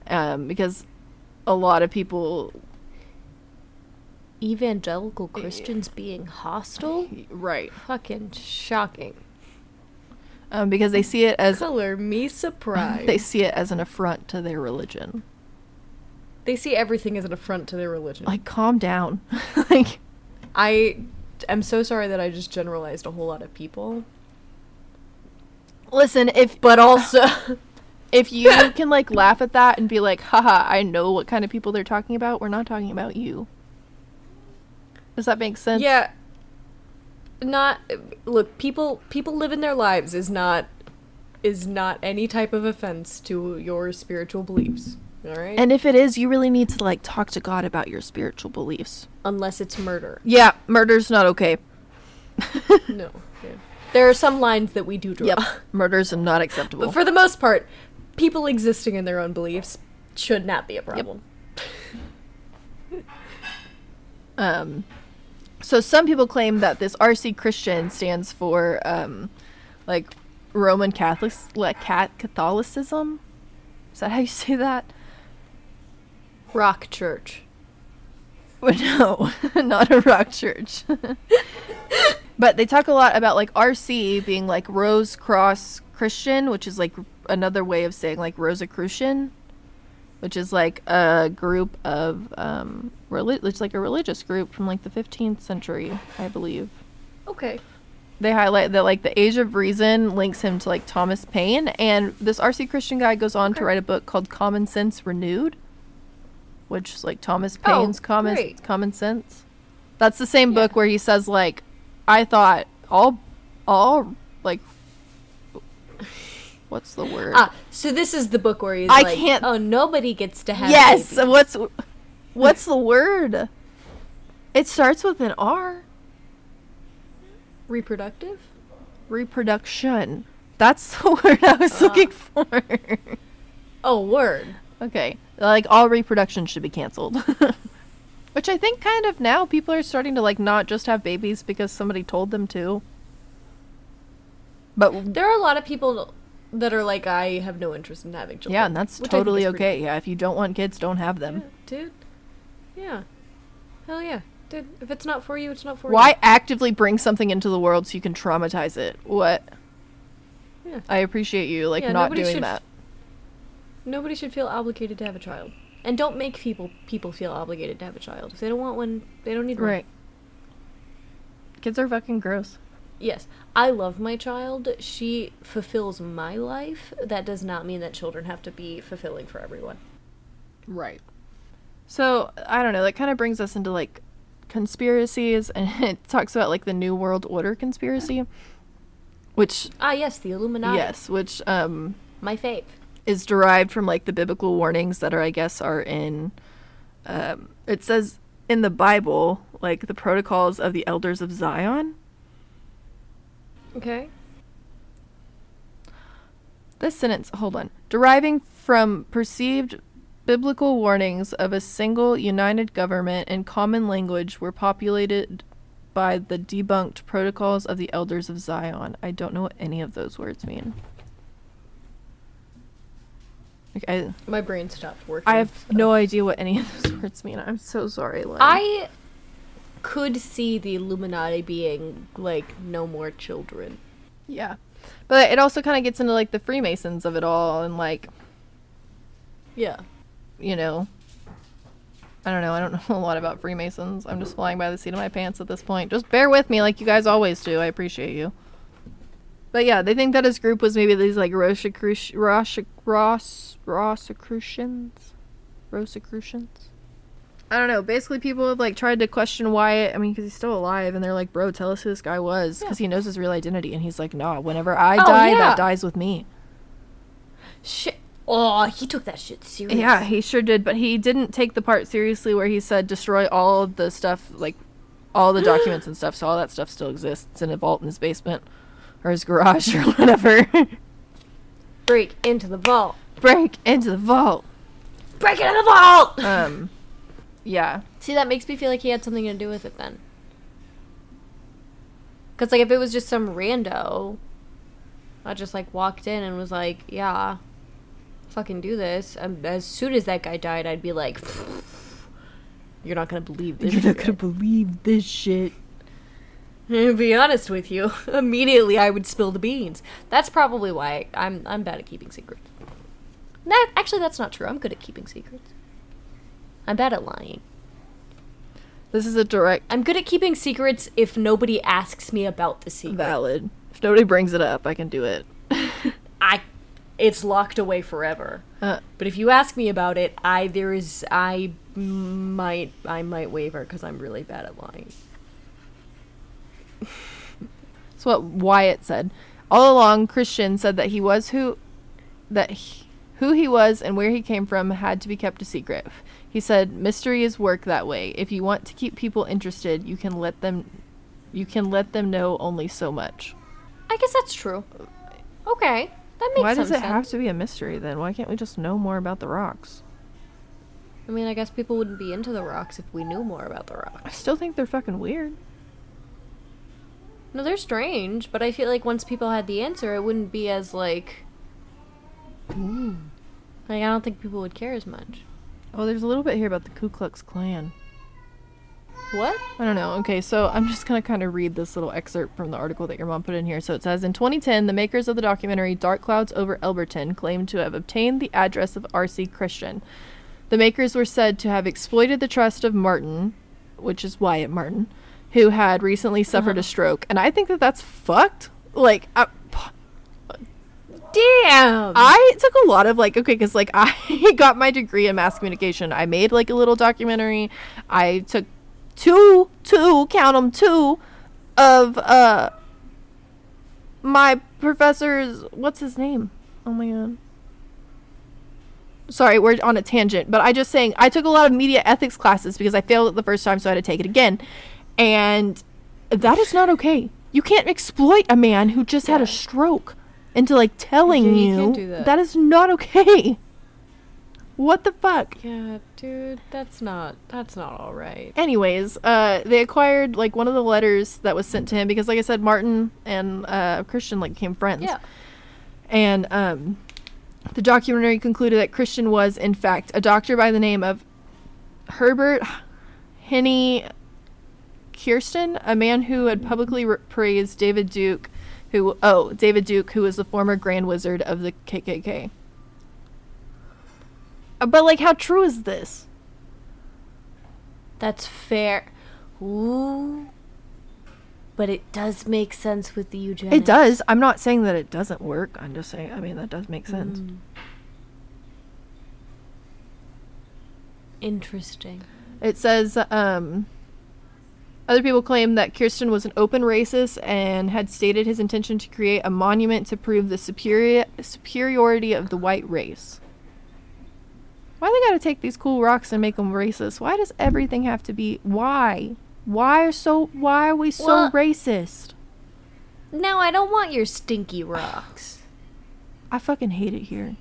um, because a lot of people Evangelical Christians being hostile? right Fucking shocking. um, because they see it as Color me surprised. they see it as an affront to their religion they see everything as an affront to their religion. like calm down like I am so sorry that I just generalized a whole lot of people. Listen if But also, if you can like laugh at that and be like haha i know what kind of people they're talking about we're not talking about you does that make sense yeah, not look. People people living their lives is not is not any type of offense to your spiritual beliefs. All right, And if it is, you really need to like talk to God about your spiritual beliefs. unless it's murder. Yeah, murder's not okay. No. There are some lines that we do draw. Yep, murder's are not acceptable. But for the most part, people existing in their own beliefs should not be a problem. um, so some people claim that this RC Christian stands for um, like Roman Catholic like cat Catholicism. Is that how you say that? Rock church. no, not a rock church. But they talk a lot about like RC being like Rose Cross Christian, which is like another way of saying like Rosicrucian, which is like a group of um, reli- it's like a religious group from like the 15th century, I believe. Okay. They highlight that like the Age of Reason links him to like Thomas Paine, and this RC Christian guy goes on to write a book called Common Sense Renewed, which is like Thomas Oh, Paine's Common great. Common Sense. That's the same book where he says like, I thought all, all like, what's the word? Ah, so this is the book where he's I like, can't- "Oh, nobody gets to have." yes. babies." What's what's the word? It starts with an R. reproductive. Reproduction. That's the word I was looking for. Oh, word. Okay. Like all reproduction should be canceled. Which I think kind of now people are starting to like not just have babies because somebody told them to. But There are a lot of people that are like, I have no interest in having children. yeah, and that's which I think totally pretty okay. Yeah, if you don't want kids, don't have them. Yeah, dude. Yeah. Hell yeah. Dude, if it's not for you, it's not for Why you. Why actively bring something into the world so you can traumatize it? What? Yeah. I appreciate you like Yeah, not doing should- that. Nobody should feel obligated to have a child. And don't make people people feel obligated to have a child. If they don't want one, they don't need one. Right. Kids are fucking gross. Yes. I love my child. She fulfills my life. That does not mean that children have to be fulfilling for everyone. Right. So, I don't know, that kind of brings us into like conspiracies and it talks about like the New World Order conspiracy, which Ah, yes, the Illuminati. yes, which um My fave. Is derived from like the biblical warnings that are I guess are in um it says in the Bible like the protocols of the elders of Zion. Okay. This sentence, hold on. Deriving from perceived biblical warnings of a single united government and common language were populated by the debunked protocols of the elders of Zion. I don't know what any of those words mean. Like, I, My brain stopped working. I have so- no idea what any of those words mean. I'm so sorry, Lynne. I could see the Illuminati being like no more children. yeah. But it also kind of gets into like the Freemasons of it all and like Yeah. you know, I don't know. I don't know a lot about Freemasons. I'm just flying by the seat of my pants at this point. Just bear with me, like you guys always do. I appreciate you. But yeah, they think that his group was maybe these like Rosicruci- Rosh- Rosicrucians, Rosicrucians. I don't know. Basically, people have like tried to question Wyatt. I mean, because he's still alive, and they're like, "Bro, tell us who this guy was," because he knows his real identity. And he's like, "Nah, whenever I Oh, die, yeah. that dies with me." Shit. Oh, he took that shit serious. Yeah, he sure did, but he didn't take the part seriously where he said destroy all the stuff, like all the documents and stuff. So all that stuff still exists in a vault in his basement or his garage or whatever. Break into the vault. Break into the vault. Break into the vault. Um, yeah. See, that makes me feel like he had something to do with it then. Because, like, if it was just some rando, I just, like, walked in and was like, yeah, fucking do this. Um, as soon as that guy died, I'd be like, you're not to believe this You're shit. not gonna believe this shit. To be honest with you, immediately I would spill the beans. That's probably why I'm I'm bad at keeping secrets. That actually that's not true. I'm good at keeping secrets. I'm bad at lying. This is a direct I'm good at keeping secrets if nobody asks me about the secret. valid. If nobody brings it up, I can do it. I it's locked away forever. Uh, But if you ask me about it, I there is I might I might waver cuz I'm really bad at lying. That's what Wyatt said. All along, Christian said that he was who, that he, who he was and where he came from had to be kept a secret. He said, "Mystery is work that way. If you want to keep people interested, you can let them, you can let them know only so much." I guess that's true. Okay. That makes sense. Why does it sense. have to be a mystery then? Why can't we just know more about the rocks? I mean, I guess people wouldn't be into the rocks if we knew more about the rocks. I still think they're fucking weird. No, they're strange, but I feel like once people had the answer, it wouldn't be as like. Ooh. Like I don't think people would care as much. Oh, there's a little bit here about the Ku Klux Klan. What? I don't know. Okay, so I'm just going to kind of read this little excerpt from the article that your mom put in here. So it says In 2010, the makers of the documentary Dark Clouds Over Elberton claimed to have obtained the address of R.C. Christian. The makers were said to have exploited the trust of Martin, which is Wyatt Martin, who had recently suffered a stroke. And I think that that's fucked. Like, I, Damn. I took a lot of like okay because like I got my degree in mass communication. I made like a little documentary. I took two two count them two of uh my professor's what's his name? Oh my god. Sorry, we're on a tangent, but I just saying I took a lot of media ethics classes because I failed it the first time, so I had to take it again. And that is not okay. You can't exploit a man who just had a stroke into like telling you, you can't do that. that is not okay. What the fuck? yeah, dude, that's not that's not all right. Anyways, uh, they acquired like one of the letters that was sent to him because, like I said, Martin and uh, Christian like became friends. Yeah. And um, the documentary concluded that Christian was, in fact, a doctor by the name of Herbert Henny Kersten, a man who had publicly re- praised David Duke, who oh David Duke, who was the former Grand Wizard of the KKK. Uh, But like, how true is this? That's fair. Ooh. But it does make sense with the eugenics. It does. I'm not saying that it doesn't work. I'm just saying. I mean, that does make sense. Mm. Interesting. It says um, other people claim that Kersten was an open racist and had stated his intention to create a monument to prove the superior superiority of the white race. Why do they gotta take these cool rocks and make them racist? Why does everything have to be? Why? Why are so? Why are we so Well- racist? No, I don't want your stinky rocks. I fucking hate it here.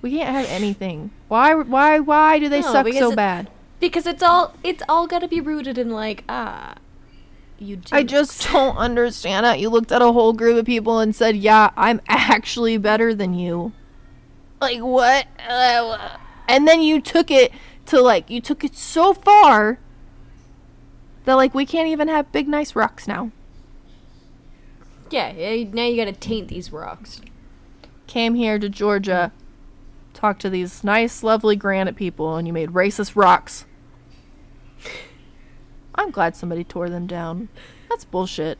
We can't have anything. Why? Why? Why do they No, suck so it- bad? Because it's all it's all got to be rooted in like ah eugenics. I just don't understand it. You looked at a whole group of people and said, "Yeah, I'm actually better than you." Like what? Uh, and then you took it to like you took it so far that like we can't even have big nice rocks now. yeah, yeah, now you got to taint these rocks. Came here to Georgia, talked to these nice, lovely granite people, and you made racist rocks. I'm glad somebody tore them down. That's bullshit.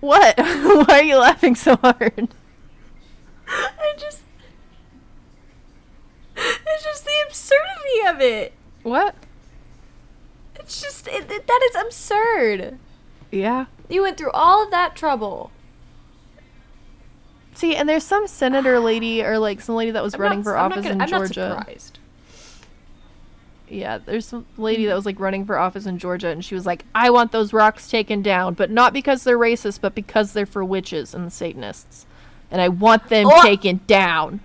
What? Why are you laughing so hard? I just it's just the absurdity of it. What? It's just it, it- that is absurd. Yeah. You went through all of that trouble See, and there's some senator lady or like some lady that was I'm running not- for I'm not office gonna- in I'm not Georgia. surprised. Yeah, there's some lady that was like running for office in Georgia, and she was like, "I want those rocks taken down, but not because they're racist, but because they're for witches and Satanists, and I want them Oh! taken down."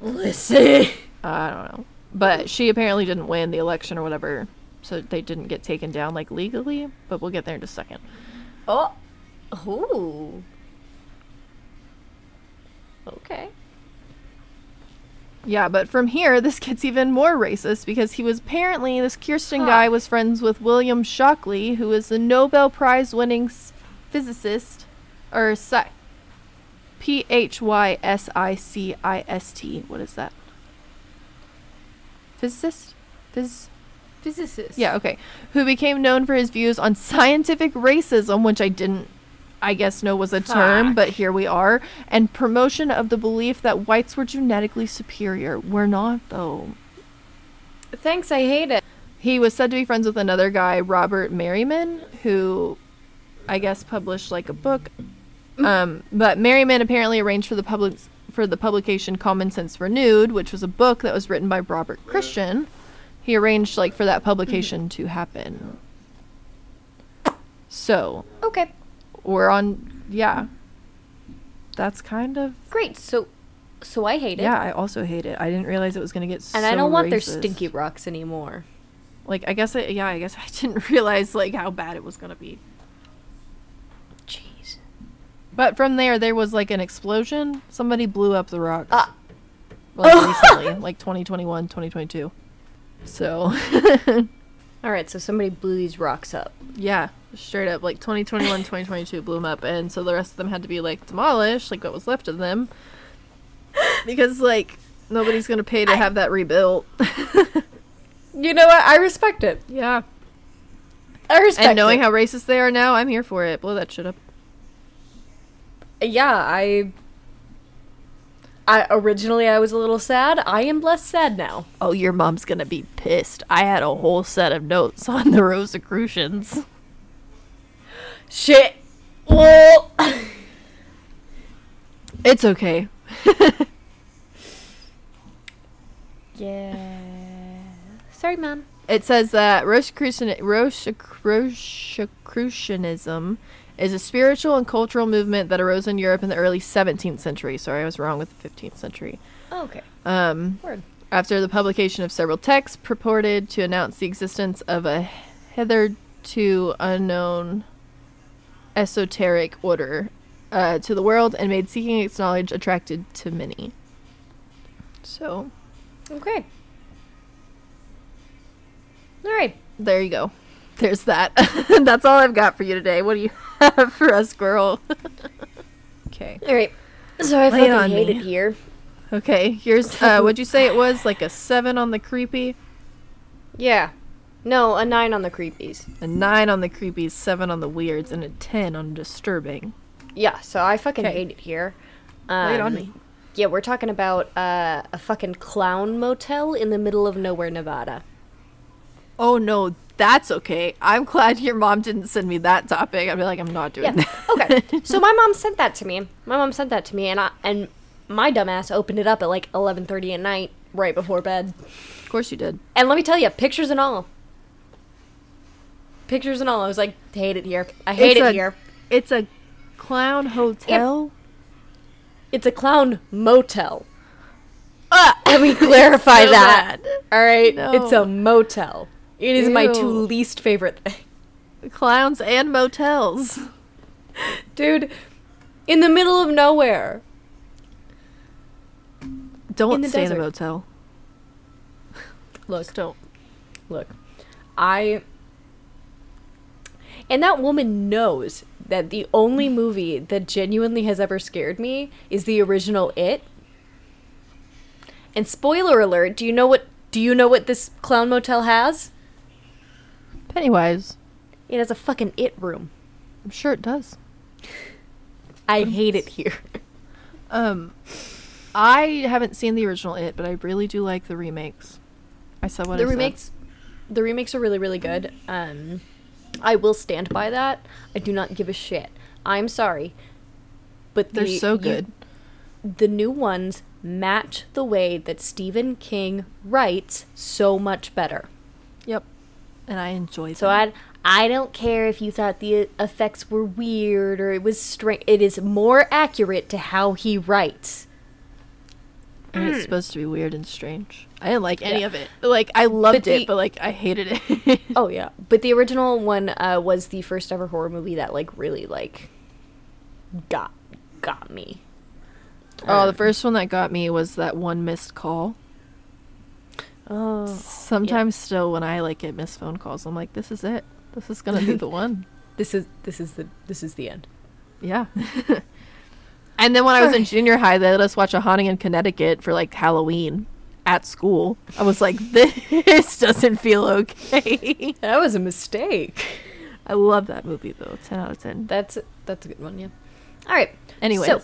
Listen. I don't know, but she apparently didn't win the election or whatever, so they didn't get taken down like legally. But we'll get there in a second. Oh. Ooh. Okay. Yeah, but from here, this gets even more racist because he was apparently this Kersten Huh. guy was friends with William Shockley, who is the Nobel Prize winning s- physicist, or sci- P H Y S I C I S T. What is that? Physicist? Phys. Physicist. Yeah, okay. Who became known for his views on scientific racism, which I didn't, I guess, no was a term, Fuck. but here we are, and promotion of the belief that whites were genetically superior. We're not, though. Thanks, I hate it. He was said to be friends with another guy, Robert Merriman, who I guess published like a book. Um, but Merriman apparently arranged for the public for the publication Common Sense Renewed, which was a book that was written by Robert Christian. He arranged like for that publication to happen. So, Okay. We're on yeah. That's kind of Great. So so I hate it. yeah, I also hate it. I didn't realize it was going to get so And so I don't want their stinky rocks anymore. Like I guess I, yeah, I guess I didn't realize like how bad it was going to be. Jeez. But from there, there was like an explosion. Somebody blew up the rocks. Ah. Like recently, like 2021, 2022. So, All right, so somebody blew these rocks up. yeah, straight up, like 2021, 2022 blew them up. And so the rest of them had to be like demolished, like what was left of them. Because, like, nobody's going to pay to have that rebuilt. You know what? I respect it. yeah. I respect it. And knowing it. how racist they are now, I'm here for it. Blow that shit up. yeah, I I originally I was a little sad. I am less sad now. Oh, your mom's to be pissed. I had a whole set of notes on the Rosicrucians. Shit. Well, It's okay. yeah. Sorry, mom. It says that Rosicrucian, Rosicrucianism is a spiritual and cultural movement that arose in Europe in the early 17th century. Sorry, I was wrong with the 15th century. Oh, okay. Um, Word. after the publication of several texts purported to announce the existence of a hitherto unknown esoteric order uh, to the world and made seeking its knowledge attracted to many. So, Okay. All right. There you go. There's that. That's all I've got for you today. What do you have for us, girl? okay. All right. So I Lay fucking on hate me. it here. Okay. Here's uh what'd you say it was? Like a seven on the creepy? Yeah. No, a nine on the creepies. A nine on the creepies, seven on the weirds, and a ten on disturbing. Yeah, so I fucking 'Kay. hate it here. Lay it on Um, me. Yeah, we're talking about uh, a fucking clown motel in the middle of nowhere, Nevada. Oh no, that's okay. I'm glad your mom didn't send me that topic. I'd be like, I'm not doing Yeah. that. Okay. so my mom sent that to me. My mom sent that to me, and I and my dumbass opened it up at like 11:30 at night, right before bed. Of course you did. And let me tell you, pictures and all. Pictures and all. I was like, hate it here. I hate It's it a- here. It's a clown hotel. It's a clown motel. Ah! Let me clarify So that. bad. All right, No. it's a motel. It is my two least favorite things. Clowns and motels. Dude, in the middle of nowhere. Don't In stay in a motel. Look, Just don't. look. I And that woman knows that the only movie that genuinely has ever scared me is the original It. And spoiler alert, do you know what do you know what this clown motel has? Pennywise. It has a fucking It room. I'm sure it does. I hate it here. Um, I haven't seen the original It, but I really do like the remakes. I said what the I said. remakes the remakes are really really good um i will stand by that i do not give a shit i'm sorry but They're the- so you- good. the new ones match the way that Stephen King writes so much better. Yep. And I enjoy So them. I I don't care if you thought the effects were weird or it was strange. It is more accurate to how he writes. and Hmm. it's supposed to be weird and strange. I didn't like any of it. Like I loved the- it, but like I hated it. Oh yeah, but the original one uh, was the first ever horror movie that like really like got got me. oh, the first one that got me was that one missed call. Oh, Sometimes still when I like get missed phone calls, I'm like, this is it. This is gonna be the one. this is this is the this is the end. Yeah. and then when I was in junior high, they let us watch a haunting in Connecticut for like Halloween at school. I was like, this doesn't feel okay. That was a mistake. I love that movie though. Ten out of ten. That's that's a good one. Yeah. All right. Anyways. so,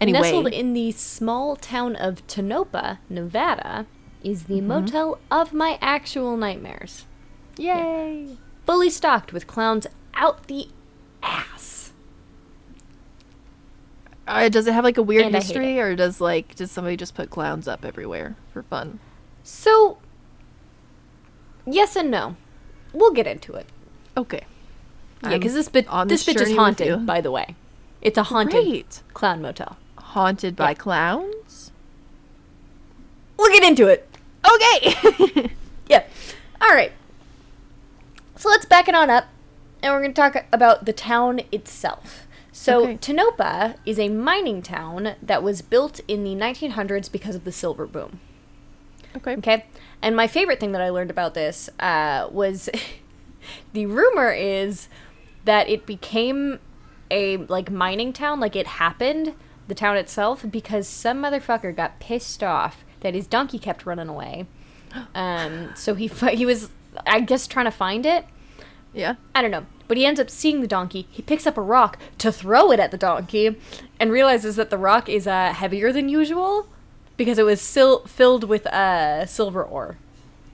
Anyway. nestled in the small town of Tonopah, Nevada, is the motel of my actual nightmares. Yay. Fully stocked with clowns out the ass. Uh, does it have like a weird And history, or does like does somebody just put clowns up everywhere for fun? So, yes and no. We'll get into it. Okay. Yeah, because this bit this this bitch is journey with you. haunted, by the way. It's a haunted Great. clown motel. Haunted by Yeah. clowns. We'll get into it. Okay. Yeah. All right. So let's back it on up, and we're going to talk about the town itself. So Okay. Tonopah is a mining town that was built in the 1900s because of the silver boom. okay. Okay. And my favorite thing that I learned about this uh, was the rumor is that it became a like mining town, like it happened, the town itself, because some motherfucker got pissed off that his donkey kept running away. Um, so he he was, I guess, trying to find it. Yeah. I don't know. But he ends up seeing the donkey. He picks up a rock to throw it at the donkey and realizes that the rock is uh, heavier than usual because it was sil- filled with uh, silver ore.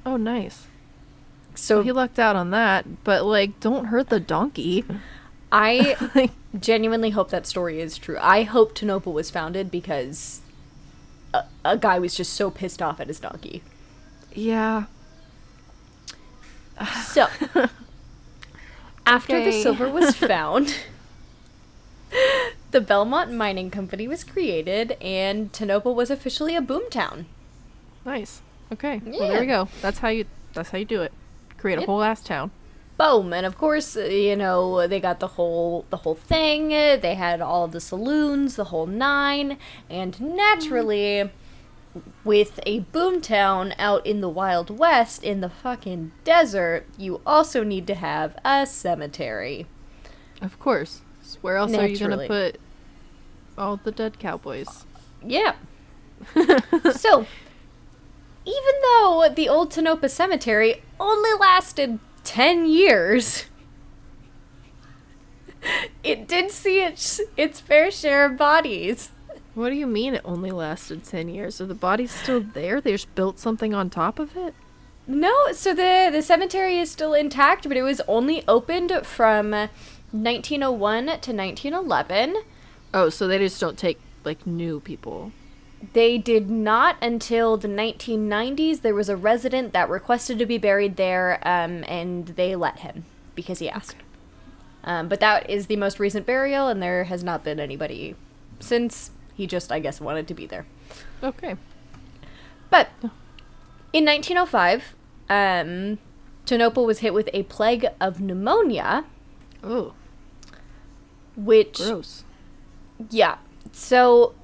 Oh, nice. So He lucked out on that, but like, don't hurt the donkey. I genuinely hope that story is true. I hope Tonopah was founded because a, guy was just so pissed off at his donkey. yeah. So, after the silver was found, the Belmont Mining Company was created, and Tonopah was officially a boomtown. Nice. Okay. Well, there we go. That's how you. That's how you do it. Create a Yep. whole ass town. Boom, and of course, uh, you know they got the whole the whole thing. They had all of the saloons, the whole nine, and naturally, with a boomtown out in the Wild West in the fucking desert, you also need to have a cemetery. Of course. S- Where else are you gonna put all the dead cowboys? Yeah. so, even though the old Tonopah Cemetery only lasted 10 years, it did see its, its fair share of bodies. What do you mean it only lasted 10 years? Are the bodies still there? They just built something on top of it? No, so the, the cemetery is still intact, but it was only opened from 1901 to 1911. Oh, so they just don't take, like, new people. They did not until the 1990s. There was a resident that requested to be buried there, um, and they let him because he asked. Um, but that is the most recent burial, and there has not been anybody since. He just, I guess, wanted to be there. Okay. But in 1905, um, Tonopah was hit with a plague of pneumonia, Oh, which gross. Yeah. So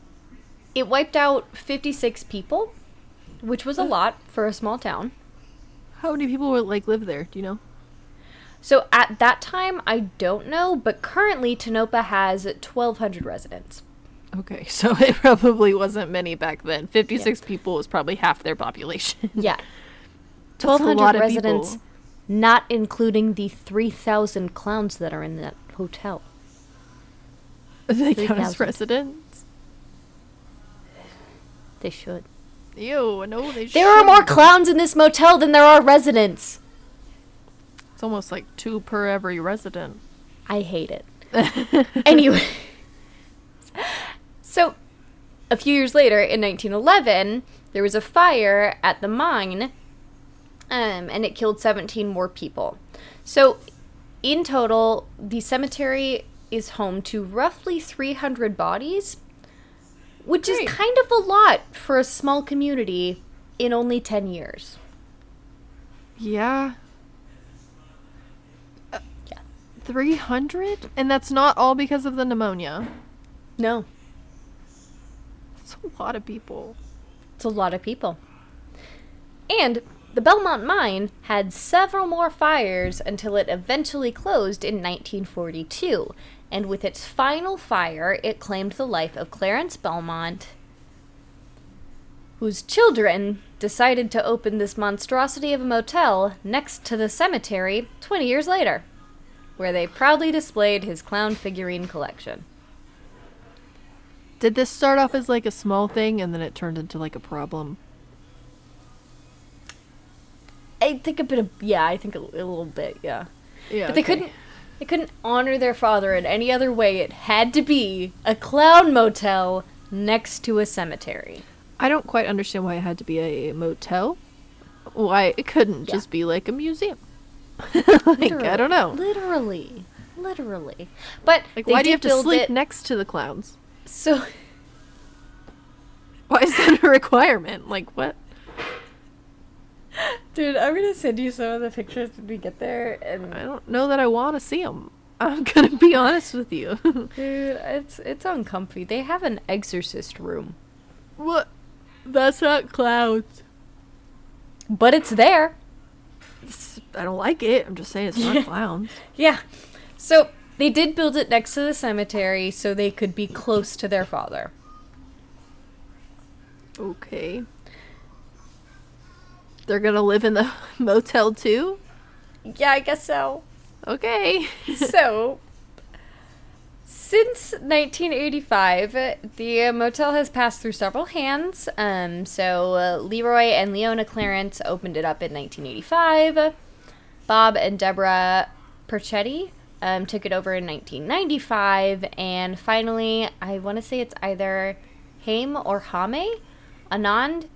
it wiped out 56 people, which was a lot for a small town. How many people would, like, live there? Do you know? So at that time, I don't know, but currently Tonopah has 1,200 residents. Okay, so it probably wasn't many back then. 56 people was probably half their population. Yeah. That's a lot 1,200 residents, people. not including the 3,000 clowns that are in that hotel. they count as residents? They should. Ew, no, they There are more clowns in this motel than there are residents. It's almost like two per every resident. I hate it. anyway. So, a few years later, in 1911, there was a fire at the mine, um, and it killed 17 more people. So, in total, the cemetery is home to roughly 300 bodies, which Great. is kind of a lot for a small community in only 10 years. Yeah. Yeah. 300? And that's not all because of the pneumonia. No, A lot of people. it's a lot of people. And the Belmont mine had several more fires until it eventually closed in 1942. And with its final fire, it claimed the life of Clarence Belmont, whose children decided to open this monstrosity of a motel next to the cemetery 20 years later, where they proudly displayed his clown figurine collection. Did this start off as like a small thing and then it turned into like a problem? I think a bit of yeah, I think a, a little bit, yeah. Yeah. But they couldn't they couldn't honor their father in any other way. It had to be a clown motel next to a cemetery. I don't quite understand why it had to be a motel. Why it couldn't Yeah. just be like a museum. like I don't know. Literally. Literally. But Like they why do you have to sleep it- next to the clowns? So Why is that a requirement? Like what? Dude, I'm gonna send you some of the pictures when we get there and I don't know that I want to see them. I'm gonna be honest with you. Dude, it's it's uncomfy. They have an exorcist room. what? That's not clowns. But it's there. It's- I don't like it. I'm just saying it's not clowns. Yeah. So they did build it next to the cemetery so they could be close to their father. Okay. They're gonna live in the motel too? Yeah, I guess so. Okay. so, since 1985, the motel has passed through several hands. Um, so uh, Leroy and Leona Clarence opened it up in 1985. Bob and Deborah Perchetti um, took it over in 1995, and finally, I want to say it's either Haim or Hame. Anand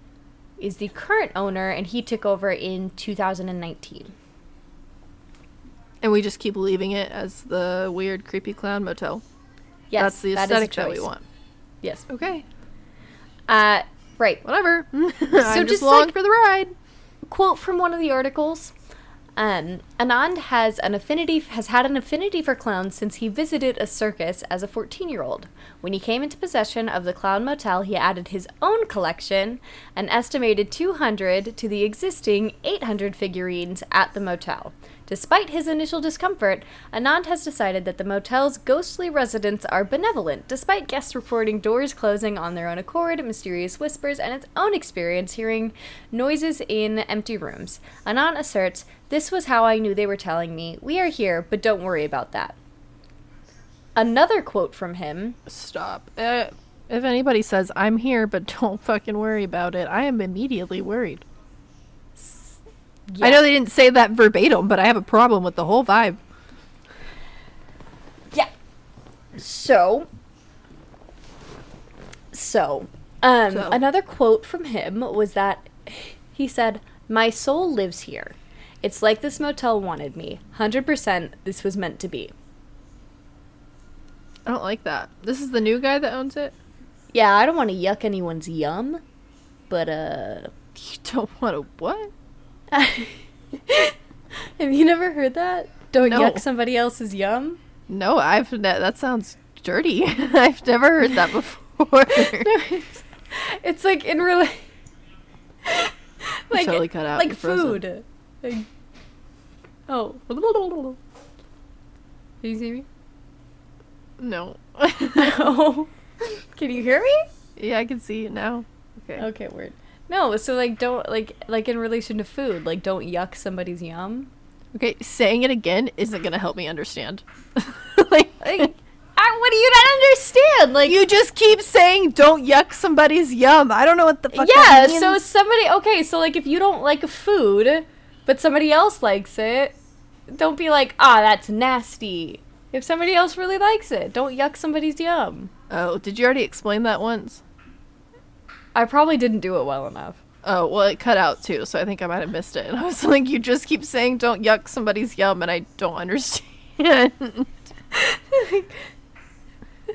is the current owner, and he took over in 2019. and we just keep leaving it as the weird, creepy clown motel. Yes, That's the that aesthetic that we want. Yes. Okay. Uh, right. Whatever. I'm just just along like- for the ride. quote from one of the articles. Um, Anand has an affinity has had an affinity for clowns since he visited a circus as a 14-year-old. When he came into possession of the Clown Motel, he added his own collection, an estimated 200 to the existing 800 figurines at the motel. Despite his initial discomfort, Anand has decided that the motel's ghostly residents are benevolent, despite guests reporting doors closing on their own accord, mysterious whispers, and its own experience hearing noises in empty rooms. Anand asserts, This was how I knew they were telling me, We are here, but don't worry about that. Another quote from him Stop. Uh, if anybody says, I'm here, but don't fucking worry about it, I am immediately worried. I know they didn't say that verbatim, but I have a problem with the whole vibe. Yeah. So. So. Um, So. Another quote from him was that he said, My soul lives here. It's like this motel wanted me. 100% this was meant to be. I don't like that. This is the new guy that owns it? Yeah, I don't want to yuck anyone's yum, but, uh. You don't want to what? Have you never heard that? Don't No. yuck somebody else's yum? No, I've ne- that sounds dirty. I've never heard that before. it's, it's like in real like totally cut out. like food. Like, oh. Can you see me? no. Oh. Can you hear me? yeah, I can see it now. Okay. Okay, weird. No, so like don't like like in relation to food, like don't yuck somebody's yum. Okay, saying it again isn't gonna help me understand. like, Like I, what do you not understand? Like you just keep saying "don't yuck somebody's yum." I don't know what the fuck. yeah, so somebody okay, so like if you don't like a food, but somebody else likes it, don't be like, ah, that's nasty. If somebody else really likes it, don't yuck somebody's yum. Oh, did you already explain that once? I probably didn't do it well enough. Oh, well, it cut out too, so I think I might have missed it. And I was like, you just keep saying don't yuck somebody's yum, and I don't understand.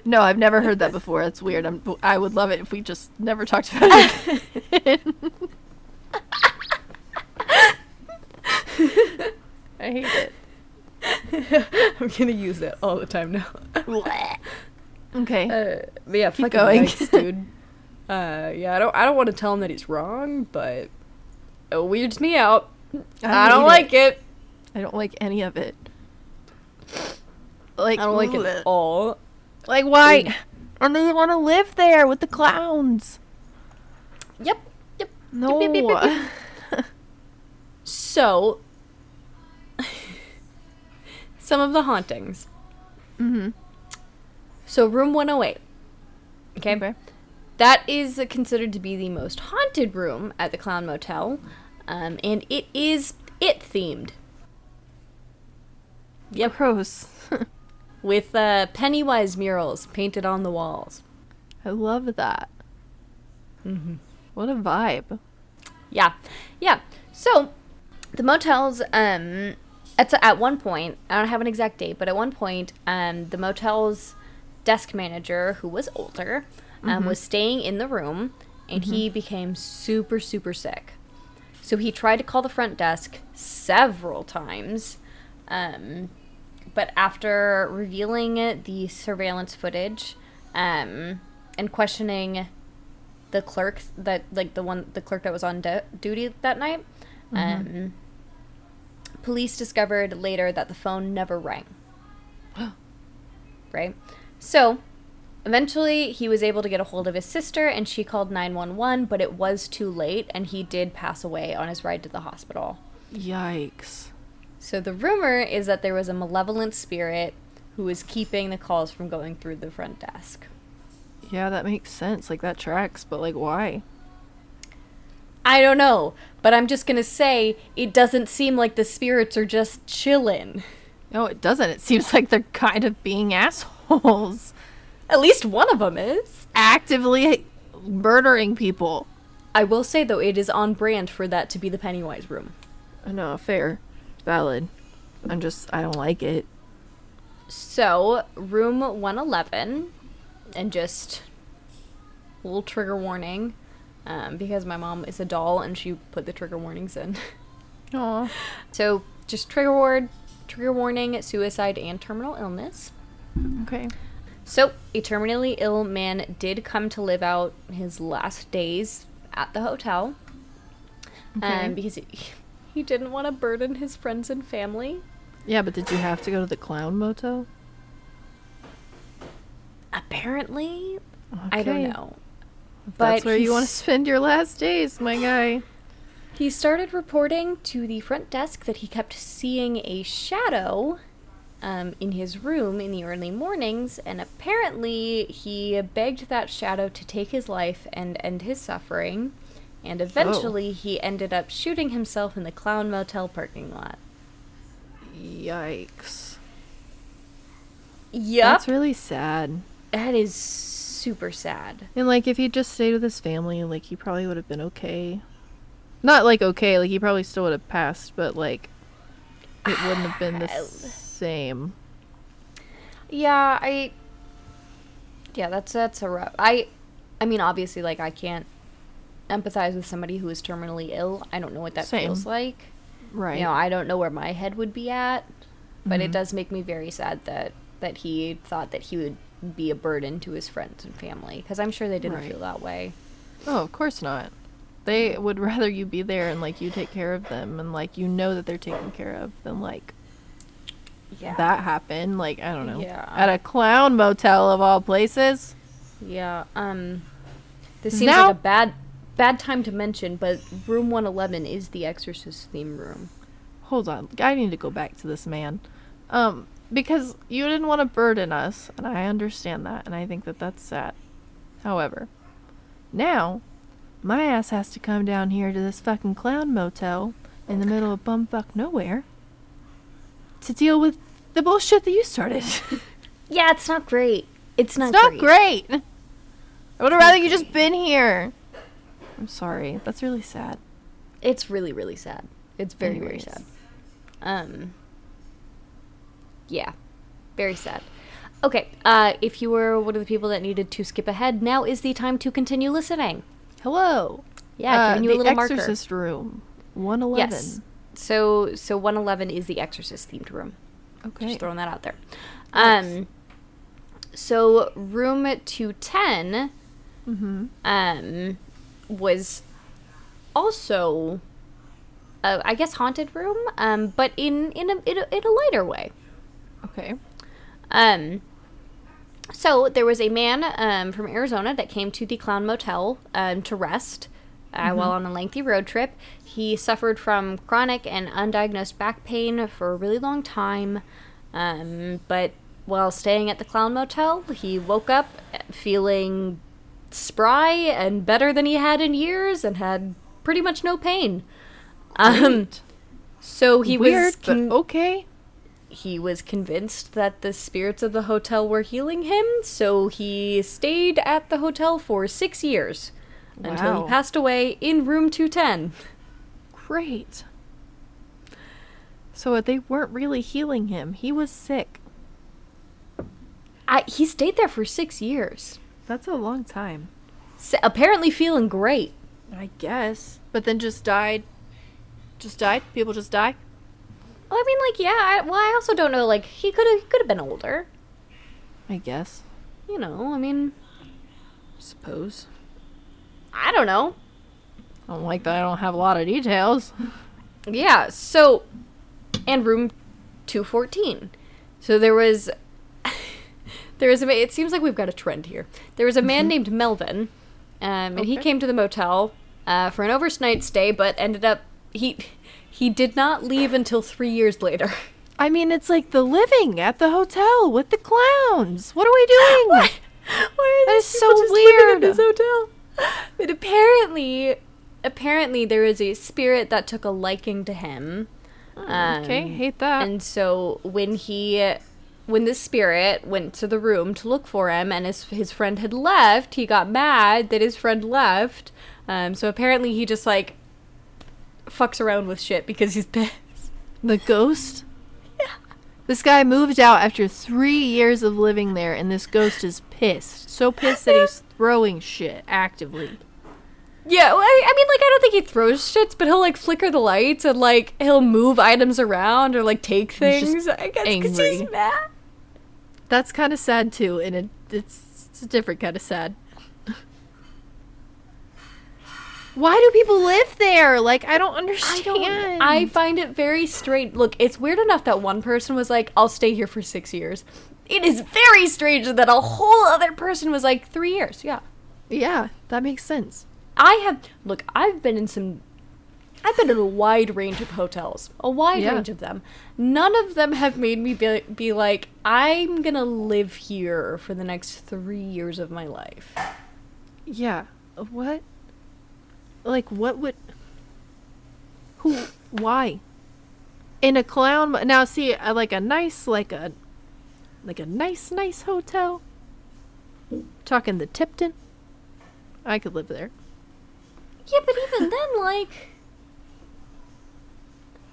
no, I've never heard that before. That's weird. I'm, I would love it if we just never talked about it. I hate it. I'm gonna use it all the time now. okay. Uh, but yeah, Keep going. yikes, dude. Uh, yeah, I don't, I don't want to tell him that he's wrong, but it weirds me out. I, don't like it. I don't like any of it. Like I don't like it at all. Like why? And they want to live there with the clowns. Yep. Yep. No. yep, yep, yep, So, some of the hauntings. mm-hmm. So, room 108. Okay. Okay. That is considered to be the most haunted room at the Clown Motel, um, and it is it themed. Yep. Gross. With uh, Pennywise murals painted on the walls. I love that. Mm-hmm. What a vibe. Yeah, yeah. So the motels, um, at at one point, I don't have an exact date, but at one point, um, the motel's desk manager, who was older, um, was staying in the room, and he became super super sick. So he tried to call the front desk several times, um, but after revealing the surveillance footage, um, and questioning the clerk that like the one the clerk that was on de- duty that night um police discovered later that the phone never rang. Right? So eventually he was able to get a hold of his sister and she called 911 but it was too late and he did pass away on his ride to the hospital Yikes. so the rumor is that there was a malevolent spirit who was keeping the calls from going through the front desk Yeah, that makes sense. Like that tracks, but like why? I don't know, but I'm just gonna say it doesn't seem like the spirits are just chillin'. No, it doesn't. It seems like they're kind of being assholes. At least one of them is. Actively murdering people. I will say though, it is on brand for that to be the Pennywise room. No, fair. Valid. I'm just I don't like it. So, room 111, and just a little trigger warning, um, because my mom is a doll and she put the trigger warnings in. Aw. so, just trigger ward, trigger warning, suicide and terminal illness. Okay. So, a terminally ill man did come to live out his last days at the hotel. Okay. Um, because he, he didn't want to burden his friends and family. Yeah, but did you have to go to the clown motel? Apparently, I don't Okay. know. That's But where you want to spend your last days, my guy. He started reporting to the front desk that he kept seeing a shadow um, in his room in the early mornings, and apparently he begged that shadow to take his life and end his suffering. And eventually, he ended up shooting himself in the Clown Motel parking lot. Yikes. Yep, That's really sad. that is super sad. And like if he just stayed with his family, like he probably would have been okay. Not like okay, like he probably still would have passed, but like it wouldn't have been the same. Yeah, I. Yeah, that's that's a rough. I, I mean, obviously, like I can't empathize with somebody who is terminally ill. I don't know what that Same. feels like. Right. You know, I don't know where my head would be at, but it Mhm. does make me very sad that that he thought that he would be a burden to his friends and family because I'm sure they didn't Right. feel that way. oh, of course not. They would rather you be there and like you take care of them and like you know that they're taken care of than like Yeah. that happen. Like I don't know. Yeah. At a clown motel of all places. Yeah. Um. This seems Now- like a bad bad time to mention, but room 111 is the Exorcist theme room. Hold on. I need to go back to this man. Um because you didn't want to burden us and I understand that and I think that that's sad. However, now my ass has to come down here to this fucking clown motel in the middle of bumfuck nowhere to deal with the bullshit that you started. Yeah, it's not great. It's not It's not great. great. I would have rather you just been here. I'm sorry. That's really sad. It's really really sad. It's very very sad. Um Yeah. Very sad. Okay, uh if you were one of the people that needed to skip ahead, now is the time to continue listening. Hello. Yeah, Uh, giving you a the little marker. Exorcist room. 111. Yes. So so 111 is the exorcist themed room. Okay. Just throwing that out there. Nice. Um so room 210 Mm-hmm. um was also uh, I guess haunted room um but in in a, in a in a lighter way. Okay. Um so there was a man um, from Arizona that came to the Clown Motel um, to rest uh, while on a lengthy road trip. He suffered from chronic and undiagnosed back pain for a really long time, um, but while staying at the Clown Motel, he woke up feeling spry and better than he had in years, and had pretty much no pain. Um, so he Weird, was but con- okay. he was convinced that the spirits of the hotel were healing him, so he stayed at the hotel for six years until he passed away in room 210. Great. So they weren't really healing him. He was sick. I, he stayed there for six years, That's a long time. S apparently feeling great. I guess. But then just died. Just died? People just die? Well, I mean, like, yeah. I, well, I also don't know. Like, he could have he could have been older. I guess. You know, I mean, Suppose. I don't know. I don't like that I don't have a lot of details. Yeah, so and room 214. So there was there was a it seems like we've got a trend here. There was a man named Melvin um, and he came to the motel uh, for an overnight stay but ended up he he did not leave until 3 years later. I mean, it's like the living at the hotel with the clowns. What are we doing? Why why are That is so just living in this hotel? But apparently apparently there is a spirit that took a liking to him. okay, Um, hate that. And so when he when the spirit went to the room to look for him and his his friend had left, he got mad that his friend left. Um so apparently he just like fucks around with shit because he's pissed. the ghost? This guy moved out after three years of living there, and this ghost is pissed. So pissed that he's throwing shit actively. Yeah, well, I, I mean like I don't think he throws shits, but he'll like flicker the lights and like he'll move items around or like take things. I guess because he's mad. That's kind of sad too, and it, it's, it's a different kind of sad. Why do people live there? Like, I don't I understand. don't. I find it very strange. Look, it's weird enough that one person was like, "I'll stay here for six years." It is very strange that a whole other person was like, three years." Yeah, yeah, that makes sense. I have. Look, I've been in some. I've been in a wide range of hotels, a wide Yeah. range of them. None of them have made me be, be like, "I'm gonna live here for the next three years of my life." Yeah. What? Like, what would. Who? Why? In a clown. Now, see, uh, like a nice, like a. Like a nice, nice hotel. Talking the Tipton. I could live there. Yeah, but even then, like,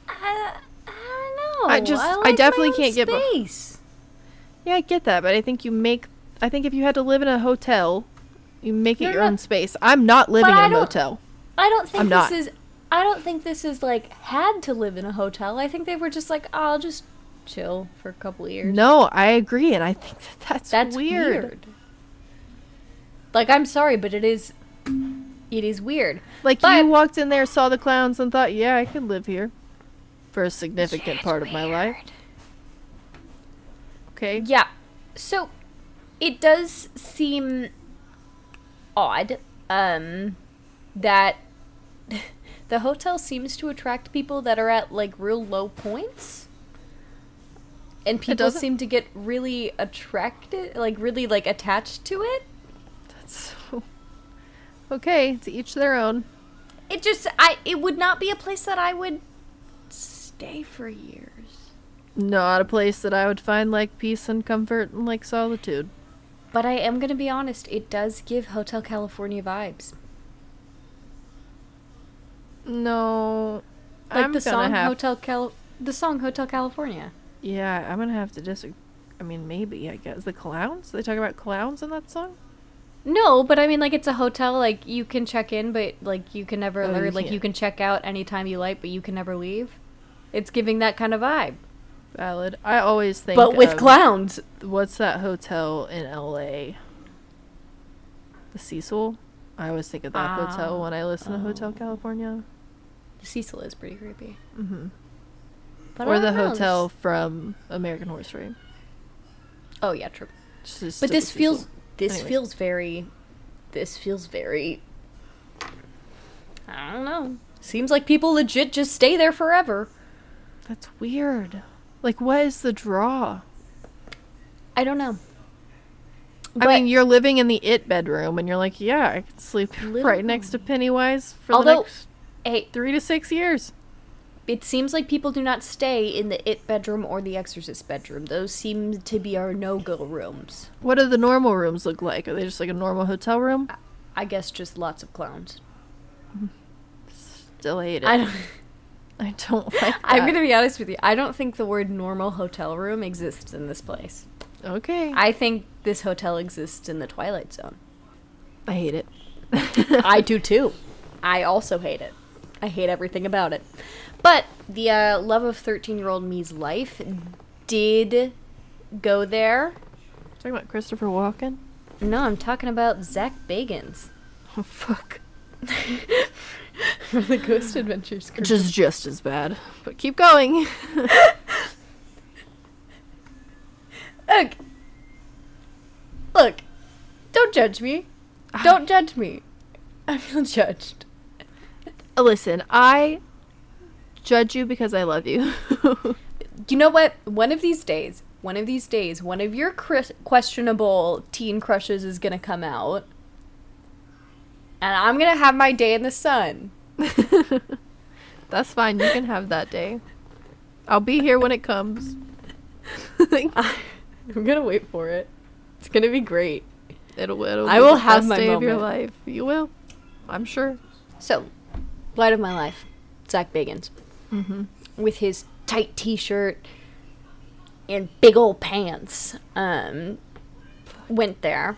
I, I don't know. I just- I like my definitely can't get beh- space. Yeah, I get that, but I think you make. I think if you had to live in a hotel, you make it No, your no. own space. I'm not living in I a motel. I don't think I'm this not. is. I don't think this is like had to live in a hotel. I think they were just like, oh, I'll just chill for a couple years. No, I agree, and I think that that's, that's weird. weird. Like, I'm sorry, but it is. It is weird. Like But- you walked in there, saw the clowns, and thought, "Yeah, I could live here for a significant Yeah, part of my life." Okay. Yeah. So it does seem odd um that the hotel seems to attract people that are at like real low points. And people seem to get really attracted, like really like attached to it. That's so. Okay, to each their own. It just I it would not be a place that I would stay for years. Not a place that I would find like peace and comfort and like solitude. But I am gonna be honest, it does give Hotel California vibes. No. Like I'm the song have- Hotel Cal the song Hotel California. Yeah, I'm gonna have to disagree. I mean, maybe, I guess. The clowns? They talk about clowns in that song? No, but I mean like it's a hotel, like you can check in but like you can never Oh, or you like can't. you can check out anytime you like, but you can never leave. It's giving that kind of vibe. Valid. I always think. but with clowns. What's that hotel in LA? The Cecil? I always think of that hotel Ah. when I listen to Hotel California. The Cecil is pretty creepy. hmm But Or the know, hotel from American Horror Story. Oh yeah, true. But this feels this Anyways. feels very this feels very I don't know. Seems like people legit just stay there forever. That's weird. Like, what is the draw? I don't know. I mean, you're living in the it bedroom, and you're like, yeah, I could sleep right next to Pennywise for the next hey, three to six years. It seems like people do not stay in the it bedroom or the exorcist bedroom. Those seem to be our no-go rooms. What do the normal rooms look like? Are they just like a normal hotel room? I guess just lots of clowns. Still hate it. I I don't don't, like that. I'm going to be honest with you. I don't think the word normal hotel room exists in this place. Okay. I think this hotel exists in the Twilight Zone. I hate it. I do too. I also hate it. I hate everything about it. But the uh, love of 13 year old me's life did go there. Talking about Christopher Walken? No, I'm talking about Zak Bagans Oh, fuck. from the Ghost Adventures. crew. Just just as bad. But keep going. Look. Look. Don't judge me. Don't judge me. I feel judged. Listen, I judge you because I love you. You know what? One of these days, one of these days, one of your questionable teen crushes is gonna come out, and I'm gonna have my day in the sun. That's fine. You can have that day. I'll be here when it comes. I'm gonna wait for it. It's gonna be great. It'll, it'll I be will have my day of your life. You will. I'm sure. So, light of my life, Zak Bagans, Mm-hmm. with his tight T-shirt and big old pants, um, went there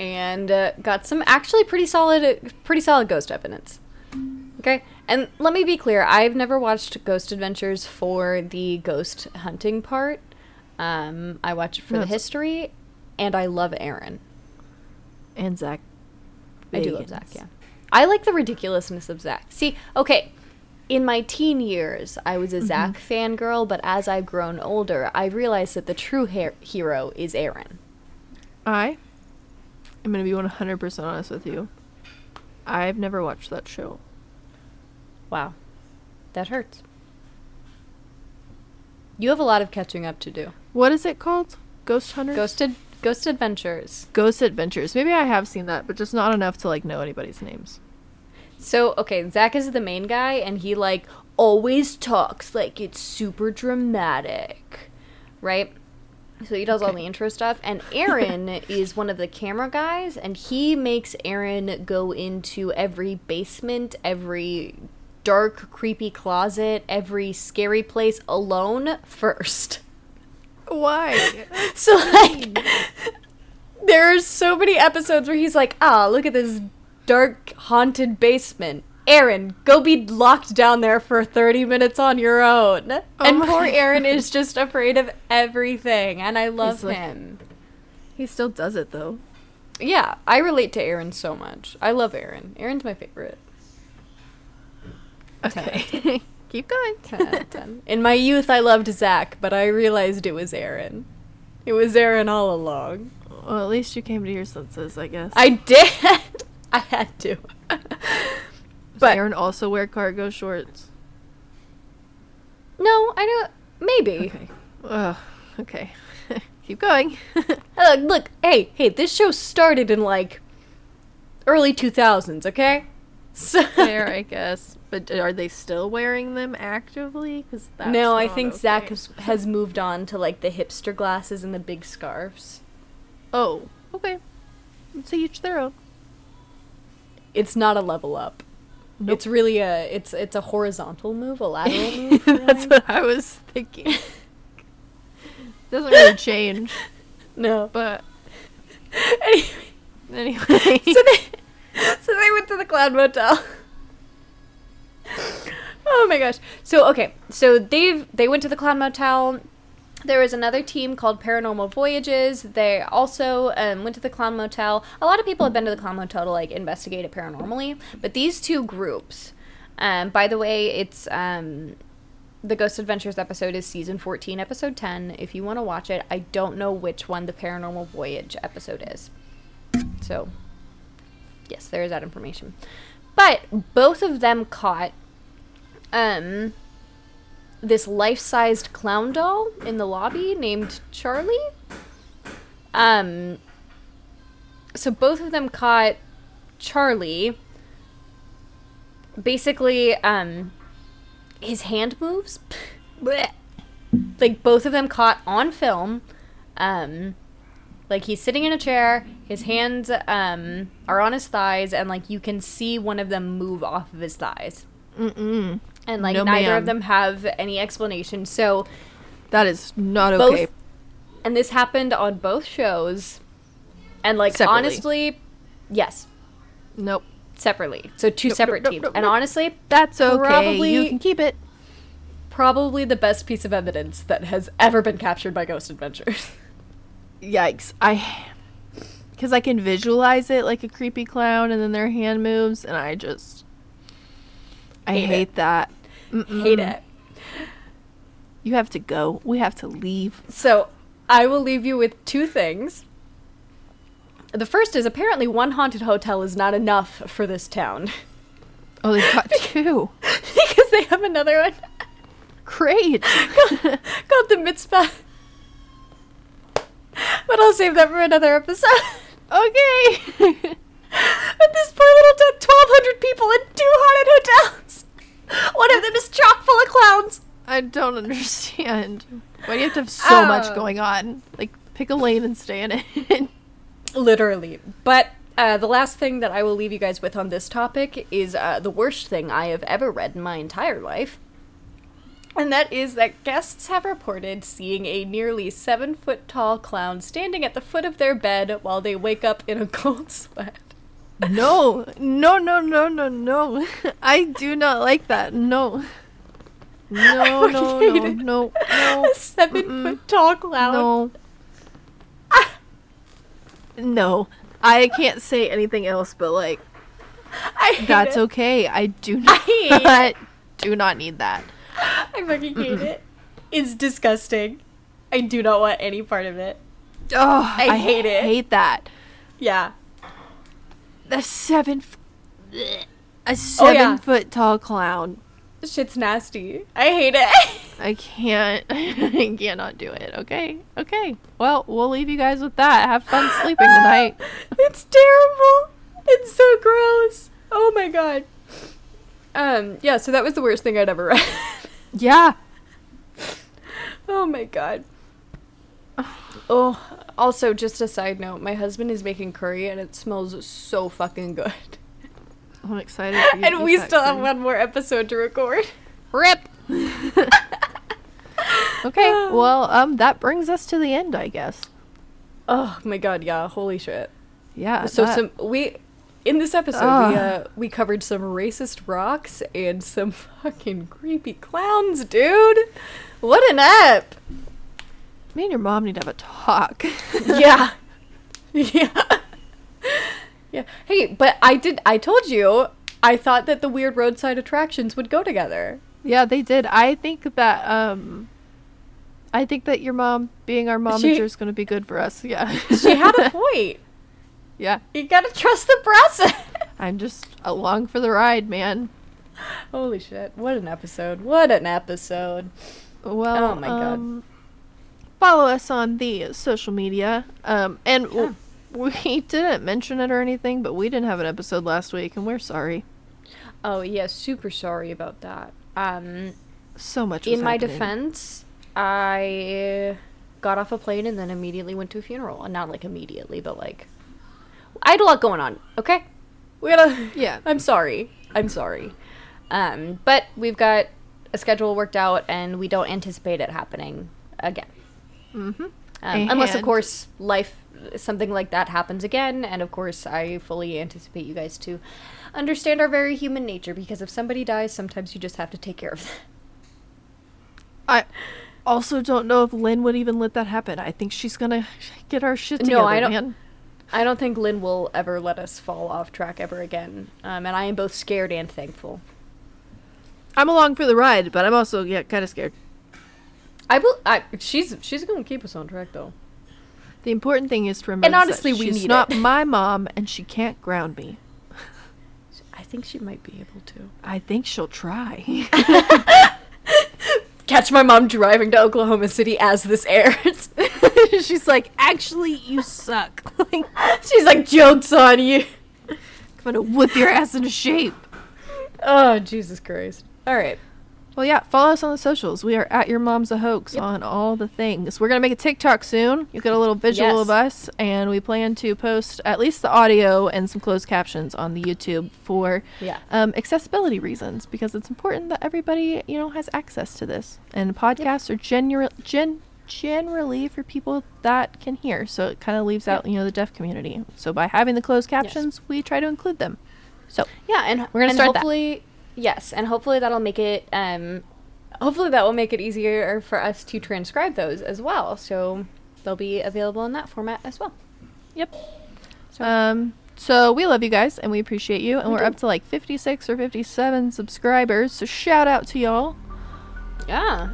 and uh, got some actually pretty solid, pretty solid ghost evidence. Okay, and let me be clear: I've never watched Ghost Adventures for the ghost hunting part. Um, I watch it for No, the history, and I love Aaron. And Zak. I do love Zak, yeah. I like the ridiculousness of Zak. See, okay, in my teen years, I was a mm-hmm. Zak fangirl, but as I've grown older, I realized that the true her- hero is Aaron. I am going to be 100% honest with you. I've never watched that show. Wow. That hurts. You have a lot of catching up to do. What is it called? Ghost Hunters? Ghosted Ghost Adventures. Ghost Adventures. Maybe I have seen that, but just not enough to like know anybody's names. So, okay, Zak is the main guy, and he, like, always talks like it's super dramatic, right? So he does all the intro stuff. And Aaron is one of the camera guys, and he makes Aaron go into every basement, every dark, creepy closet, every scary place alone first. Why? So, like, there's so many episodes where he's like, ah, look at this dark, haunted basement. Aaron, go be locked down there for 30 minutes on your own. Oh and poor Aaron is just afraid of everything, and I love He's like- him. he still does it though. Yeah, I relate to Aaron so much. I love Aaron. Aaron's my favorite. Okay. Keep going. 10 10. In my youth, I loved Zak, but I realized it was Aaron. It was Aaron all along. well, at least you came to your senses, I guess. I did. I had to. Does but Aaron also wear cargo shorts? no, I don't. Maybe. Okay. Ugh. Okay. Keep going. Look, look, hey, hey, this show started in like early 2000s, okay? So Fair, I guess. But are they still wearing them actively? Because no, I think Zak has, has moved on to like the hipster glasses and the big scarves. Oh, okay. Let's each their own. It's not a level up. Nope. It's really a it's it's a horizontal move, a lateral move. That's what I was thinking. Doesn't really change, no. but Anyway, anyway. so they so they went to the cloud motel. oh my gosh. So okay, so they've they went to the cloud motel. There was another team called Paranormal Voyages. They also um, went to the Clown Motel. A lot of people have been to the Clown Motel to like investigate it paranormally, but these two groups. Um, by the way, it's um, the Ghost Adventures episode is season 14, episode 10. If you want to watch it, I don't know which one the Paranormal Voyage episode is. So, yes, there is that information. But both of them caught um this life-sized clown doll in the lobby named Charlie. Um so both of them caught Charlie. Basically um his hand moves. Like both of them caught on film. Um like he's sitting in a chair. His hands um are on his thighs and like you can see one of them move off of his thighs. Mm-mm. And like No, neither ma'am. of them have any explanation so That is not both okay. and this happened on both shows and like Separately. honestly yes Nope. separately so two Nope, separate nope, teams nope, and honestly That's okay. Probably- You can keep it. probably the best piece of evidence that has ever been captured by ghost adventures Yikes. I. Because I can visualize it like a creepy clown and then their hand moves, and I just. I Hate hate, that. hate Mm-mm. it You have to go. We have to leave. So, I will leave you with two things. The first is apparently one haunted hotel is not enough for this town Oh, they've got two. because they have another one Great. called the Mizpah. But I'll save that for another episode. okay. But this poor little town, 1,200 people in two haunted hotels. One of them is chock full of clowns. I don't understand. Why do you have to have so Oh. much going on? Like, pick a lane and stay in it. Literally. But uh, the last thing that I will leave you guys with on this topic is uh, the worst thing I have ever read in my entire life. And that is that guests have reported seeing a nearly seven foot tall clown standing at the foot of their bed while they wake up in a cold sweat. No, no, no, no, no, no. I do not like that. No. No, I no, no, no, no, A seven Mm-mm. foot tall clown. no. No. I can't say anything else but like I hate that's it. okay. I do I not do not need that. I fucking hate it. It's disgusting. I do not want any part of it. Oh, I hate it. Hate that. Yeah. The seven, f- a Oh, seven yeah. foot tall clown. This shit's nasty. I hate it. I can't. I cannot do it. Okay. Okay. Well, we'll leave you guys with that. Have fun sleeping tonight. it's terrible. It's so gross. Oh my god. Um, yeah, so that was the worst thing I'd ever read. Yeah. oh my god. Oh, also, just a side note, my husband is making curry and it smells so fucking good. I'm excited. And we still have one more episode to record. Rip. okay. Well, um, that brings us to the end, I guess. Oh my god, yeah, holy shit. Yeah. So that- some we in this episode we uh we covered some racist rocks and some fucking creepy clowns, dude. What an ep. Me and your mom need to have a talk. yeah. Yeah. Yeah. Hey, but I did I told you I thought that the weird roadside attractions would go together. yeah, they did. I think that um, I think that your mom being our momager She- is going to be good for us. Yeah. She had a point. yeah. You gotta trust the process. I'm just along for the ride, man. Holy shit. What an episode. What an episode. Well, Oh my God. Follow us on the social media. Um, and w- we didn't mention it or anything, but we didn't have an episode last week, and we're sorry. Oh yeah, super sorry about that. Um So much. In my defense, I got off a plane and then immediately went to a funeral. And not like immediately, but like I had a lot going on. Okay, we gotta. Yeah. I'm sorry. I'm sorry. Um, but we've got a schedule worked out, and we don't anticipate it happening again. Mm-hmm. Um, unless, of course, life something like that happens again, and of course, I fully anticipate you guys to understand our very human nature. Because if somebody dies, sometimes you just have to take care of that. I also don't know if Lynne would even let that happen. I think she's gonna get our shit together. No, I don't- man. I don't think Lynne will ever let us fall off track ever again, um, and I am both scared and thankful. I'm along for the ride, but I'm also yeah kind of scared. I will. I, she's she's going to keep us on track though. The important thing is to remember And that honestly, we she's need not it. my mom, and she can't ground me. I think she might be able to. I think she'll try. Catch my mom driving to Oklahoma City as this airs. she's like, actually, you suck. like, She's like, jokes on you. I'm gonna whip your ass into shape. Oh Jesus Christ! All right. Well, yeah, follow us on the socials. We are at Your Mom's a Hoax Yep. on all the things. We're going to make a TikTok soon. You get a little visual Yes. of us, and we plan to post at least the audio and some closed captions on the YouTube for Yeah. um, accessibility reasons because it's important that everybody, you know, has access to this. And podcasts are genu- gen- generally for people that can hear, so it kind of leaves out, you know, the deaf community. So by having the closed captions, we try to include them. So, Yeah, and We're gonna and start that. Yes, and hopefully that'll make it. Um, hopefully that will make it easier for us to transcribe those as well. So they'll be available in that format as well. Yep. Um. So we love you guys and we appreciate you, and We are up to like 56 or 57 subscribers. So shout out to y'all. Yeah.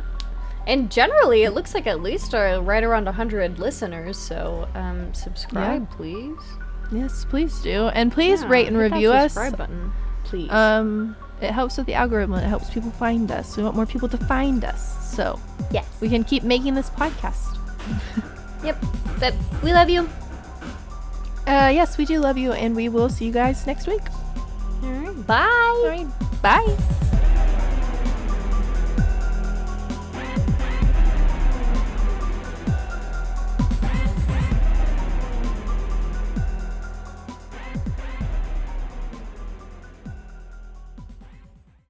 And generally, it looks like at least uh, right around 100 listeners. So um, subscribe, please. Yes, please do, and please Yeah, rate and review us. subscribe button, please. Um, it helps with the algorithm. It helps people find us. We want more people to find us, so yes. we can keep making this podcast. Yep. But we love you. Uh, yes, we do love you, and we will see you guys next week. All right. Bye. All right, bye.